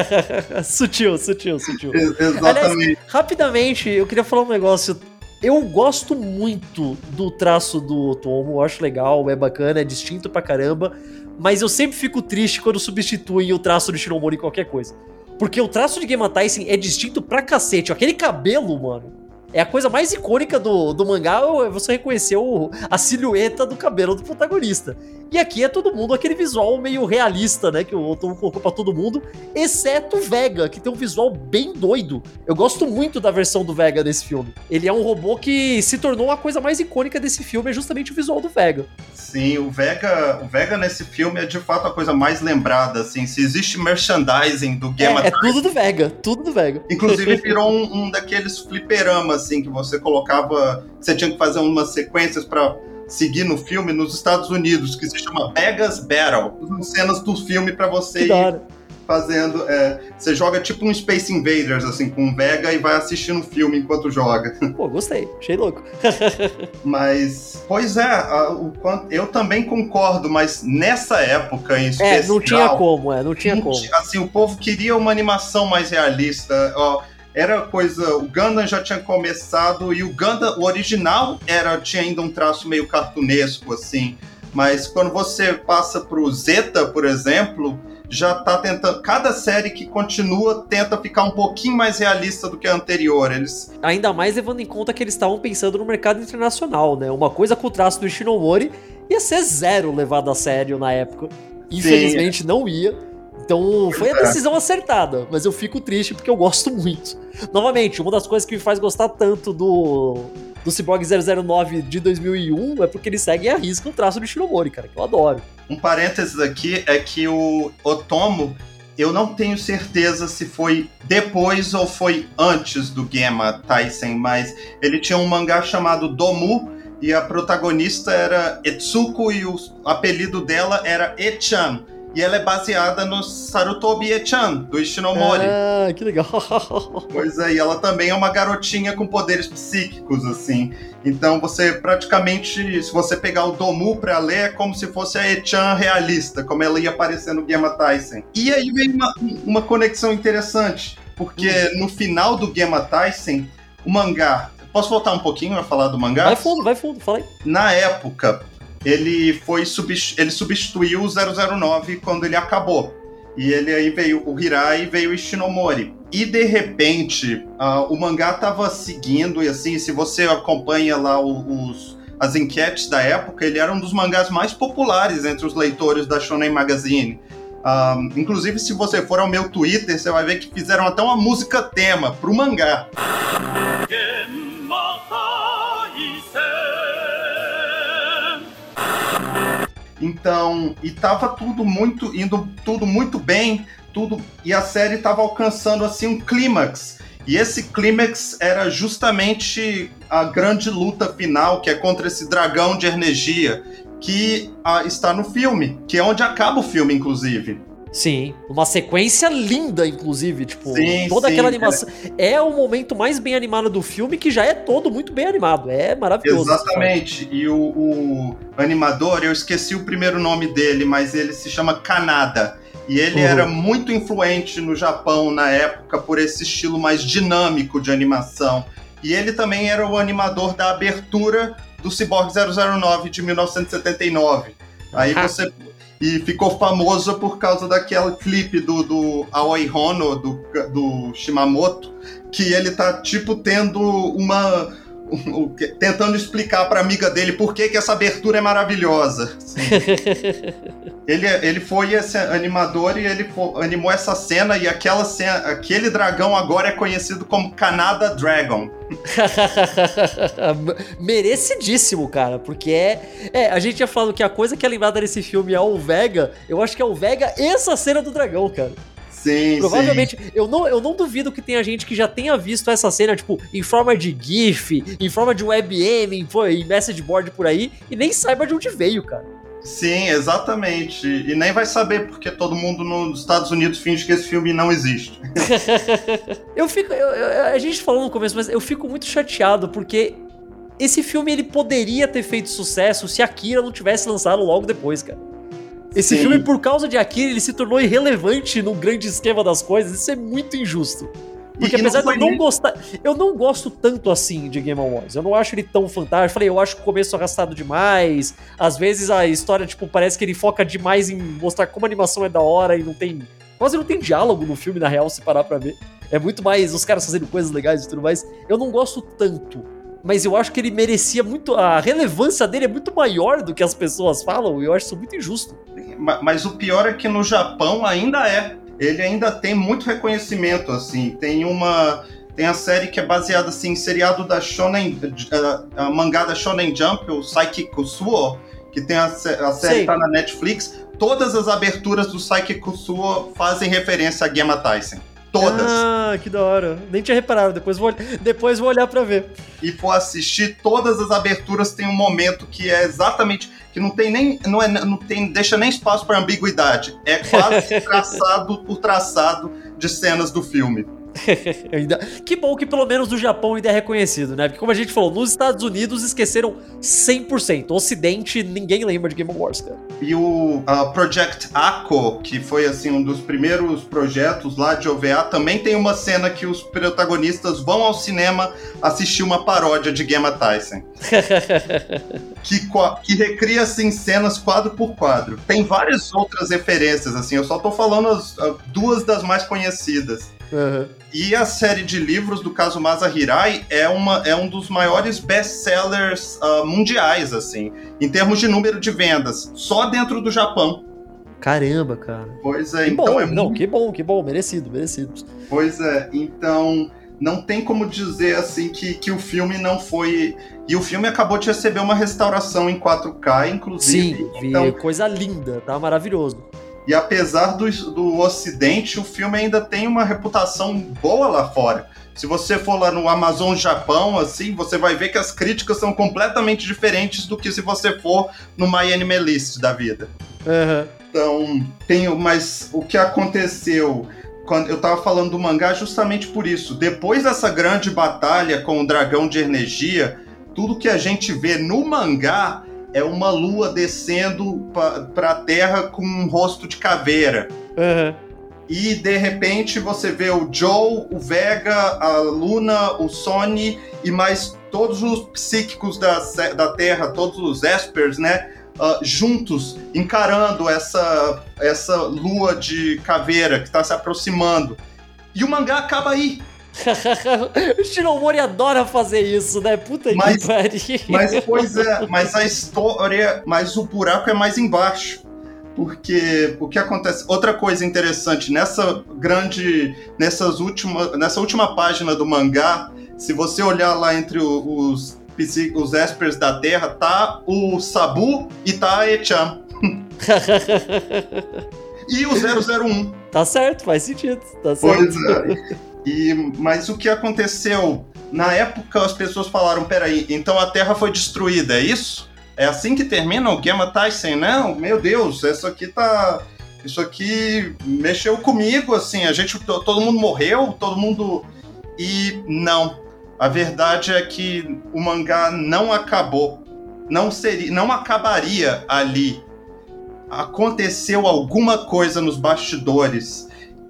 sutil, sutil, sutil. exatamente. Aliás, rapidamente, eu queria falar um negócio. Eu gosto muito do traço do Tomo, acho legal, é bacana, é distinto pra caramba mas eu sempre fico triste quando substituem o traço do Shinomori em qualquer coisa. Porque o traço de Game Tyson é distinto pra cacete. Aquele cabelo, mano. É a coisa mais icônica do, do mangá, você reconhecer o, a silhueta do cabelo do protagonista. E aqui é todo mundo aquele visual meio realista, né? Que o Otomo colocou pra todo mundo, exceto o Vega, que tem um visual bem doido. Eu gosto muito da versão do Vega nesse filme. Ele é um robô que se tornou a coisa mais icônica desse filme, é justamente o visual do Vega. Sim, o Vega, o Vega nesse filme é de fato a coisa mais lembrada, assim. Se existe merchandising do Game É, é tudo do Vega, tudo do Vega. Inclusive virou um, um daqueles fliperamas, assim, que você colocava. Você tinha que fazer umas sequências para seguir no filme nos Estados Unidos, que se chama Vegas Battle. Cenas do filme para você ir fazendo. é, você joga tipo um Space Invaders, assim, com o Vega e vai assistindo o filme enquanto joga. Pô, gostei, achei louco. Mas, pois é, a- o quanto- eu também concordo, mas nessa época em especial. É, não tinha como, é, não tinha não como. Assim, o povo queria uma animação mais realista. Ó, era coisa. O Gundam já tinha começado e o Gundam, o original, era tinha ainda um traço meio cartunesco, assim. Mas quando você passa pro Zeta, por exemplo, já tá tentando. Cada série que continua tenta ficar um pouquinho mais realista do que a anterior. Eles. Ainda mais levando em conta que eles estavam pensando no mercado internacional, né? Uma coisa com o traço do Ishinomori ia ser zero levado a sério na época. Infelizmente não ia. Então foi a é. decisão acertada, mas eu fico triste porque eu gosto muito. Novamente, uma das coisas que me faz gostar tanto do, do Cyborg 009 de 2001 é porque ele segue e arrisca o traço do Ishinomori, cara, que eu adoro. Um parênteses aqui é que o Otomo, eu não tenho certeza se foi depois ou foi antes do Gema Tyson, mas ele tinha um mangá chamado Domu e a protagonista era Etsuko e o apelido dela era Echan. E ela é baseada no Sarutobi Echan, do Ishinomori. Ah, que legal. Pois é, e ela também é uma garotinha com poderes psíquicos, assim. Então você praticamente, se você pegar o Domu pra ler, é como se fosse a Echan realista, como ela ia aparecer no Gema Tyson. E aí vem uma, uma conexão interessante, porque no final do Gema Tyson, o mangá. Posso voltar um pouquinho a falar do mangá? Vai fundo, vai fundo, fala aí. Na época, ele foi ele substituiu o 009 quando ele acabou. E ele aí veio o Hirai e veio o Ishinomori. E de repente, ah, o mangá tava seguindo, e assim, se você acompanha lá os, as enquetes da época, ele era um dos mangás mais populares entre os leitores da Shonen Magazine. Ah, inclusive, se você for ao meu Twitter, você vai ver que fizeram até uma música tema pro mangá. Então, e tava tudo muito indo tudo muito bem, tudo e a série tava alcançando assim um clímax. E esse clímax era justamente a grande luta final, que é contra esse dragão de energia, que ah, está no filme, que é onde acaba o filme, inclusive. Sim, uma sequência linda, inclusive, tipo, Sim, toda sim, aquela animação. É o momento mais bem animado do filme, que já é todo muito bem animado. É maravilhoso. Exatamente. E o, o animador, eu esqueci o primeiro nome dele, mas ele se chama Kanada. E ele Uhum. era muito influente no Japão na época por esse estilo mais dinâmico de animação. E ele também era o animador da abertura do Cyborg 009 de 1979. Aí Ah. você. E ficou famoso por causa daquele clipe do, do Aoi Hono, do, do Shimamoto, que ele tá, tipo, tendo uma. Tentando explicar pra amiga dele por que, que essa abertura é maravilhosa. Ele, ele foi esse animador e ele fo- animou essa cena e aquela cena, aquele dragão agora é conhecido como Kanada Dragon. Merecidíssimo, cara, porque é, é. A gente tinha falado que a coisa que é lembrada nesse filme é o Vega. Eu acho que é o Vega e essa cena do dragão, cara. Sim, Provavelmente, eu não, eu não duvido que tenha gente que já tenha visto essa cena, tipo, em forma de GIF, em forma de WebM, em, em message board por aí, e nem saiba de onde veio, cara. sim. Sim, exatamente. E nem vai saber, porque todo mundo nos Estados Unidos finge que esse filme não existe. Eu fico. eu- eu- a gente falou no começo, mas eu fico muito chateado porque esse filme ele poderia ter feito sucesso se Akira não tivesse lançado logo depois, cara. Esse Sim. filme, por causa de Akira, ele se tornou irrelevante no grande esquema das coisas. Isso é muito injusto. Porque E- não apesar de eu não gostar. Eu não gosto tanto assim de Game Awards. Eu não acho ele tão fantástico. Eu falei, eu acho o começo arrastado demais. Às vezes a história, tipo, parece que ele foca demais em mostrar como a animação é da hora e não tem. Quase não tem diálogo no filme, na real, se parar pra ver. É muito mais os caras fazendo coisas legais e tudo mais. Eu não gosto tanto. Mas eu acho que ele merecia muito. A relevância dele é muito maior do que as pessoas falam, e eu acho isso muito injusto. Mas o pior é que no Japão ainda é. Ele ainda tem muito reconhecimento, assim. Tem uma. Tem a série que é baseada assim, em seriado da Shonen. A, a mangá da Shonen Jump, o Saiki Kusuo, que tem a, a série tá na Netflix. Todas as aberturas do Saiki Kusuo fazem referência a Gemma Tyson. Todas. Ah, que da hora. Nem tinha reparado, depois vou, depois vou olhar para ver. E for assistir, todas as aberturas tem um momento que é exatamente. que não tem nem. não, é, não tem, deixa nem espaço para ambiguidade. É quase traçado por traçado de cenas do filme. que bom que pelo menos o Japão ainda é reconhecido, né? Porque como a gente falou, nos Estados Unidos esqueceram 100%. O Ocidente, ninguém lembra de Game of Wars, cara. E o uh, Project Aquo, que foi assim um dos primeiros projetos lá de OVA, também tem uma cena que os protagonistas vão ao cinema assistir uma paródia de Gemma Tyson. que, que recria assim cenas quadro por quadro. Tem várias outras referências, assim, eu só tô falando as, duas das mais conhecidas. Uhum. E a série de livros do Kazumasa Hirai é, uma, é um dos maiores best-sellers uh, mundiais, assim, em termos de número de vendas, só dentro do Japão. Caramba, cara. Pois é, que então bom, é Não, que bom, que bom, merecido, merecido. Pois é, então não tem como dizer assim que, que o filme não foi. E o filme acabou de receber uma restauração em 4K, inclusive. Sim, então... coisa linda, tá maravilhoso. E apesar do, do Ocidente, o filme ainda tem uma reputação boa lá fora. Se você for lá no Amazon Japão, assim, você vai ver que as críticas são completamente diferentes do que se você for no My Anime List da vida. Uhum. Então, tem, mas o que aconteceu quando eu tava falando do mangá justamente por isso. Depois dessa grande batalha com o dragão de energia, tudo que a gente vê no mangá é uma lua descendo para a Terra com um rosto de caveira. Uhum. E de repente você vê o Joe, o Vega, a Luna, o Sony e mais todos os psíquicos da, da Terra, todos os Espers, né? Uh, juntos, encarando essa, essa lua de caveira que está se aproximando. E o mangá acaba aí. o Shinomori adora fazer isso, né? Puta mas, que pariu. Mas, pois é, mas a história. Mas o buraco é mais embaixo. Porque o que acontece. Outra coisa interessante, nessa grande. Nessas última, nessa última página do mangá, se você olhar lá entre os, os Espers da Terra, tá o Sabu e tá a Echan. e o 001. Tá certo, faz sentido. Tá certo. Pois é. E, mas o que aconteceu? Na época as pessoas falaram: peraí, então a Terra foi destruída, é isso? É assim que termina o Gamma Tyson? Não, meu Deus, isso aqui tá. Isso aqui mexeu comigo, assim, a gente. Todo mundo morreu, todo mundo. E não. A verdade é que o mangá não acabou. Não seria. não acabaria ali. Aconteceu alguma coisa nos bastidores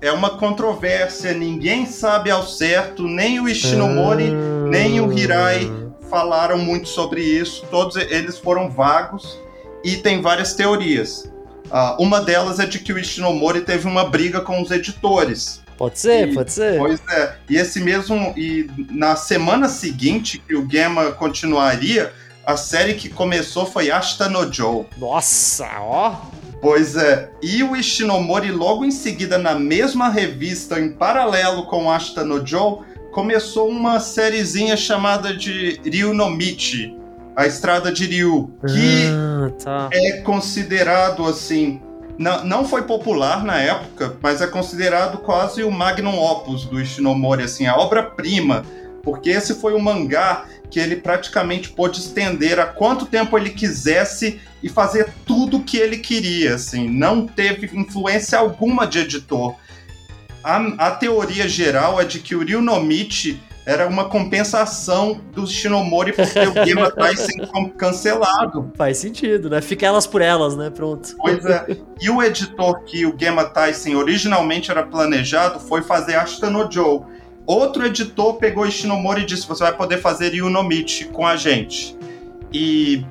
é uma controvérsia, ninguém sabe ao certo, nem o Ishinomori, nem o Hirai falaram muito sobre isso, todos eles foram vagos e tem várias teorias. Uh, uma delas é de que o Ishinomori teve uma briga com os editores. Pode ser, e, pode ser. Pois é. E esse mesmo. E na semana seguinte que o Gema continuaria, a série que começou foi Ashta no Joe. Nossa, ó. Pois é, e o Ishinomori logo em seguida na mesma revista, em paralelo com Ashita no Joe, começou uma sériezinha chamada de Ryu no Michi, a Estrada de Ryu, que ah, tá. é considerado assim, não, não foi popular na época, mas é considerado quase o magnum opus do Ishinomori, assim, a obra-prima, porque esse foi o mangá que ele praticamente pôde estender a quanto tempo ele quisesse e fazer tudo o que ele queria, assim, não teve influência alguma de editor. A, a teoria geral é de que o Ryunomichi era uma compensação do Shinomori porque o Game atrás sendo cancelado. Faz sentido, né? Fica elas por elas, né? Pronto. Pois é. E o editor que o Game Tyson originalmente era planejado foi fazer Ashita no Joe Outro editor pegou Ishinomori e disse: você vai poder fazer Ryunomichi com a gente. E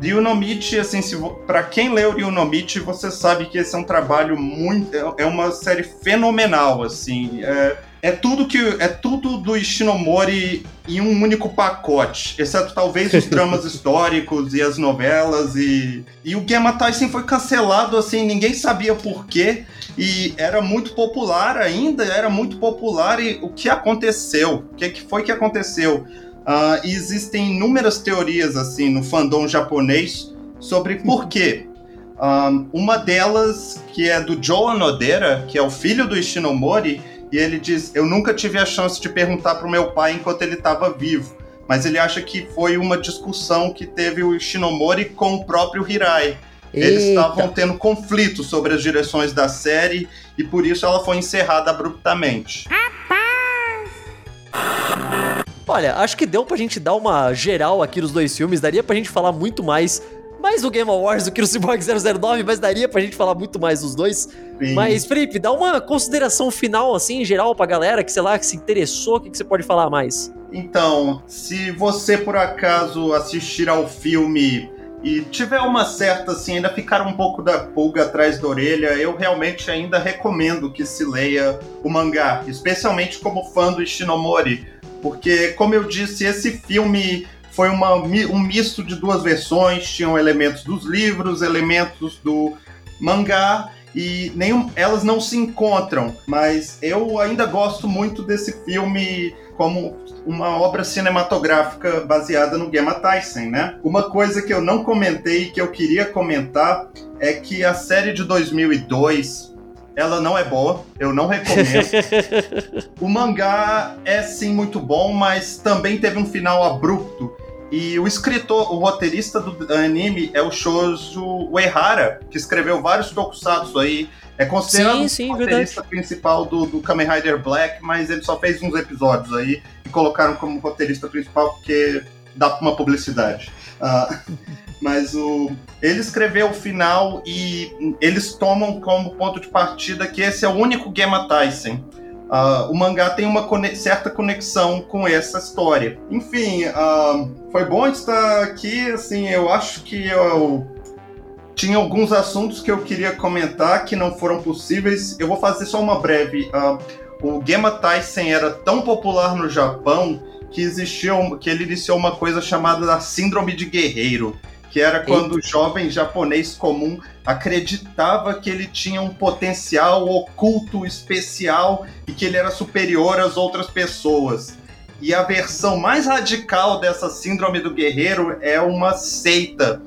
Ryunomichi, assim, para quem leu Ryunomichi, você sabe que esse é um trabalho muito. É, é uma série fenomenal, assim. É, é tudo que é tudo do Ishinomori em um único pacote, exceto talvez os dramas históricos e as novelas e e o Gamma Tyson foi cancelado assim, ninguém sabia por quê e era muito popular ainda, era muito popular e o que aconteceu? O que, que foi que aconteceu? Uh, existem inúmeras teorias assim no fandom japonês sobre por quê. Um, uma delas que é do Joe Anodera, que é o filho do Ishinomori, e ele diz: Eu nunca tive a chance de perguntar para o meu pai enquanto ele estava vivo, mas ele acha que foi uma discussão que teve o Shinomori com o próprio Hirai. Eita. Eles estavam tendo conflito sobre as direções da série e por isso ela foi encerrada abruptamente. Olha, acho que deu pra gente dar uma geral aqui nos dois filmes, daria pra gente falar muito mais mais do Game Awards do que no Cyborg 009, mas daria pra gente falar muito mais dos dois. Sim. Mas, Felipe, dá uma consideração final, assim, em geral, pra galera que, sei lá, que se interessou, o que, que você pode falar mais? Então, se você por acaso assistir ao filme e tiver uma certa, assim, ainda ficar um pouco da pulga atrás da orelha, eu realmente ainda recomendo que se leia o mangá, especialmente como fã do Ishinomori, porque, como eu disse, esse filme foi uma, um misto de duas versões, tinham elementos dos livros, elementos do mangá e nenhum, elas não se encontram, mas eu ainda gosto muito desse filme como uma obra cinematográfica baseada no Gemma Tyson, né? Uma coisa que eu não comentei e que eu queria comentar é que a série de 2002 ela não é boa, eu não recomendo. o mangá é sim muito bom, mas também teve um final abrupto e o escritor, o roteirista do anime é o Shozo Uehara, que escreveu vários tokusatsu aí. É considerado sim, sim, o roteirista verdade. principal do, do Kamen Rider Black, mas ele só fez uns episódios aí e colocaram como roteirista principal porque dá uma publicidade. Uh, mas o, ele escreveu o final e eles tomam como ponto de partida que esse é o único Gemma Tyson Uh, o mangá tem uma certa conexão com essa história. Enfim, uh, foi bom estar aqui. Assim, eu acho que eu tinha alguns assuntos que eu queria comentar que não foram possíveis. Eu vou fazer só uma breve. Uh, o Gemma Tyson era tão popular no Japão que existia, que ele iniciou uma coisa chamada da síndrome de guerreiro que era quando o jovem japonês comum acreditava que ele tinha um potencial oculto especial e que ele era superior às outras pessoas. E a versão mais radical dessa síndrome do guerreiro é uma seita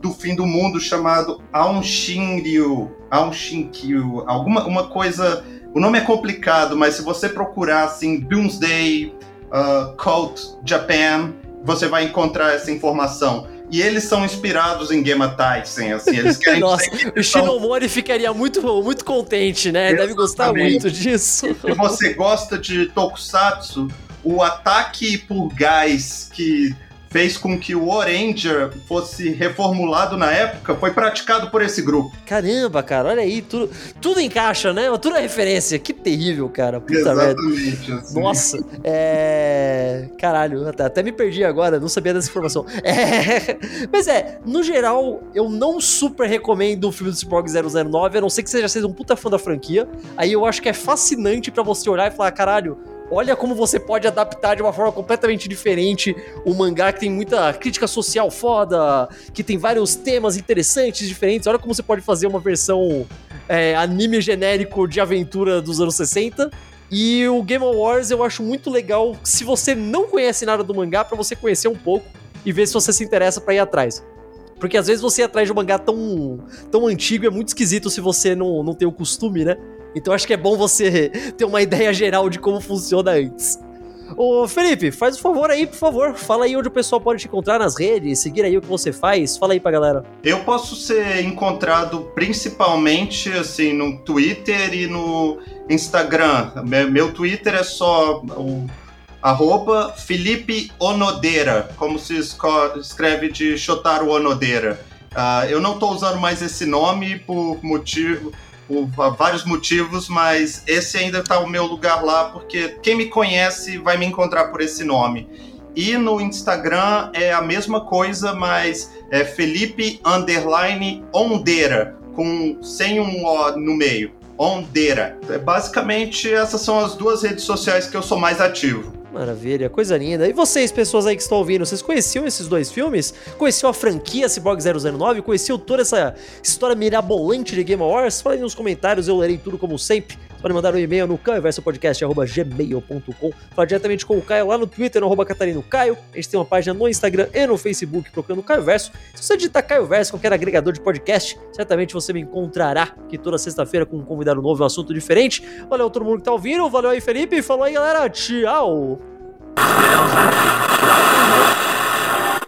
do fim do mundo chamado Aum Shinryu, Aum Shinkyu, alguma uma coisa, o nome é complicado, mas se você procurar assim Doomsday uh, Cult Japan, você vai encontrar essa informação e eles são inspirados em Gemma Tyson, assim, eles querem Nossa, o Shinomori são... ficaria muito, muito contente, né? Exatamente. Deve gostar muito disso. Se você gosta de Tokusatsu, o ataque por gás que fez com que o Oranger fosse reformulado na época foi praticado por esse grupo. Caramba, cara, olha aí, tudo, tudo encaixa, né? Tudo é referência. Que terrível, cara. Puta Exatamente. Assim. Nossa, é. Caralho, até, até, me perdi agora, não sabia dessa informação. É... Mas é, no geral, eu não super recomendo o filme do Cyborg 009, a não ser que seja seja um puta fã da franquia. Aí eu acho que é fascinante para você olhar e falar, caralho olha como você pode adaptar de uma forma completamente diferente o mangá que tem muita crítica social foda, que tem vários temas interessantes, diferentes. Olha como você pode fazer uma versão é, anime genérico de aventura dos anos 60. E o Game Wars eu acho muito legal se você não conhece nada do mangá, para você conhecer um pouco e ver se você se interessa para ir atrás. Porque às vezes você ir atrás de um mangá tão, tão antigo é muito esquisito se você não, não tem o costume, né? Então acho que é bom você ter uma ideia geral de como funciona antes. Ô Felipe, faz o um favor aí, por favor. Fala aí onde o pessoal pode te encontrar nas redes, seguir aí o que você faz. Fala aí pra galera. Eu posso ser encontrado principalmente assim no Twitter e no Instagram. Meu Twitter é só o arroba Felipe como se escreve de Shotaro Onodeira. Uh, eu não estou usando mais esse nome por motivo por vários motivos, mas esse ainda está o meu lugar lá, porque quem me conhece vai me encontrar por esse nome. E no Instagram é a mesma coisa, mas é Felipe Underline Ondeira, com, sem um O no meio. Ondeira. É, basicamente, essas são as duas redes sociais que eu sou mais ativo. Maravilha, coisa linda. E vocês, pessoas aí que estão ouvindo, vocês conheciam esses dois filmes? Conheciam a franquia Cyborg 009? Conheciam toda essa história mirabolante de Game Wars? Fala aí nos comentários, eu lerei tudo como sempre. Pode mandar um e-mail no caioversopodcast.gmail.com Fala diretamente com o Caio lá no Twitter, no arroba Catarino Caio. A gente tem uma página no Instagram e no Facebook procurando Caio Verso. Se você digitar Caio Verso, qualquer agregador de podcast, certamente você me encontrará que toda sexta-feira com um convidado novo um assunto diferente. Valeu todo mundo que tá ouvindo, valeu aí Felipe, falou aí galera, tchau!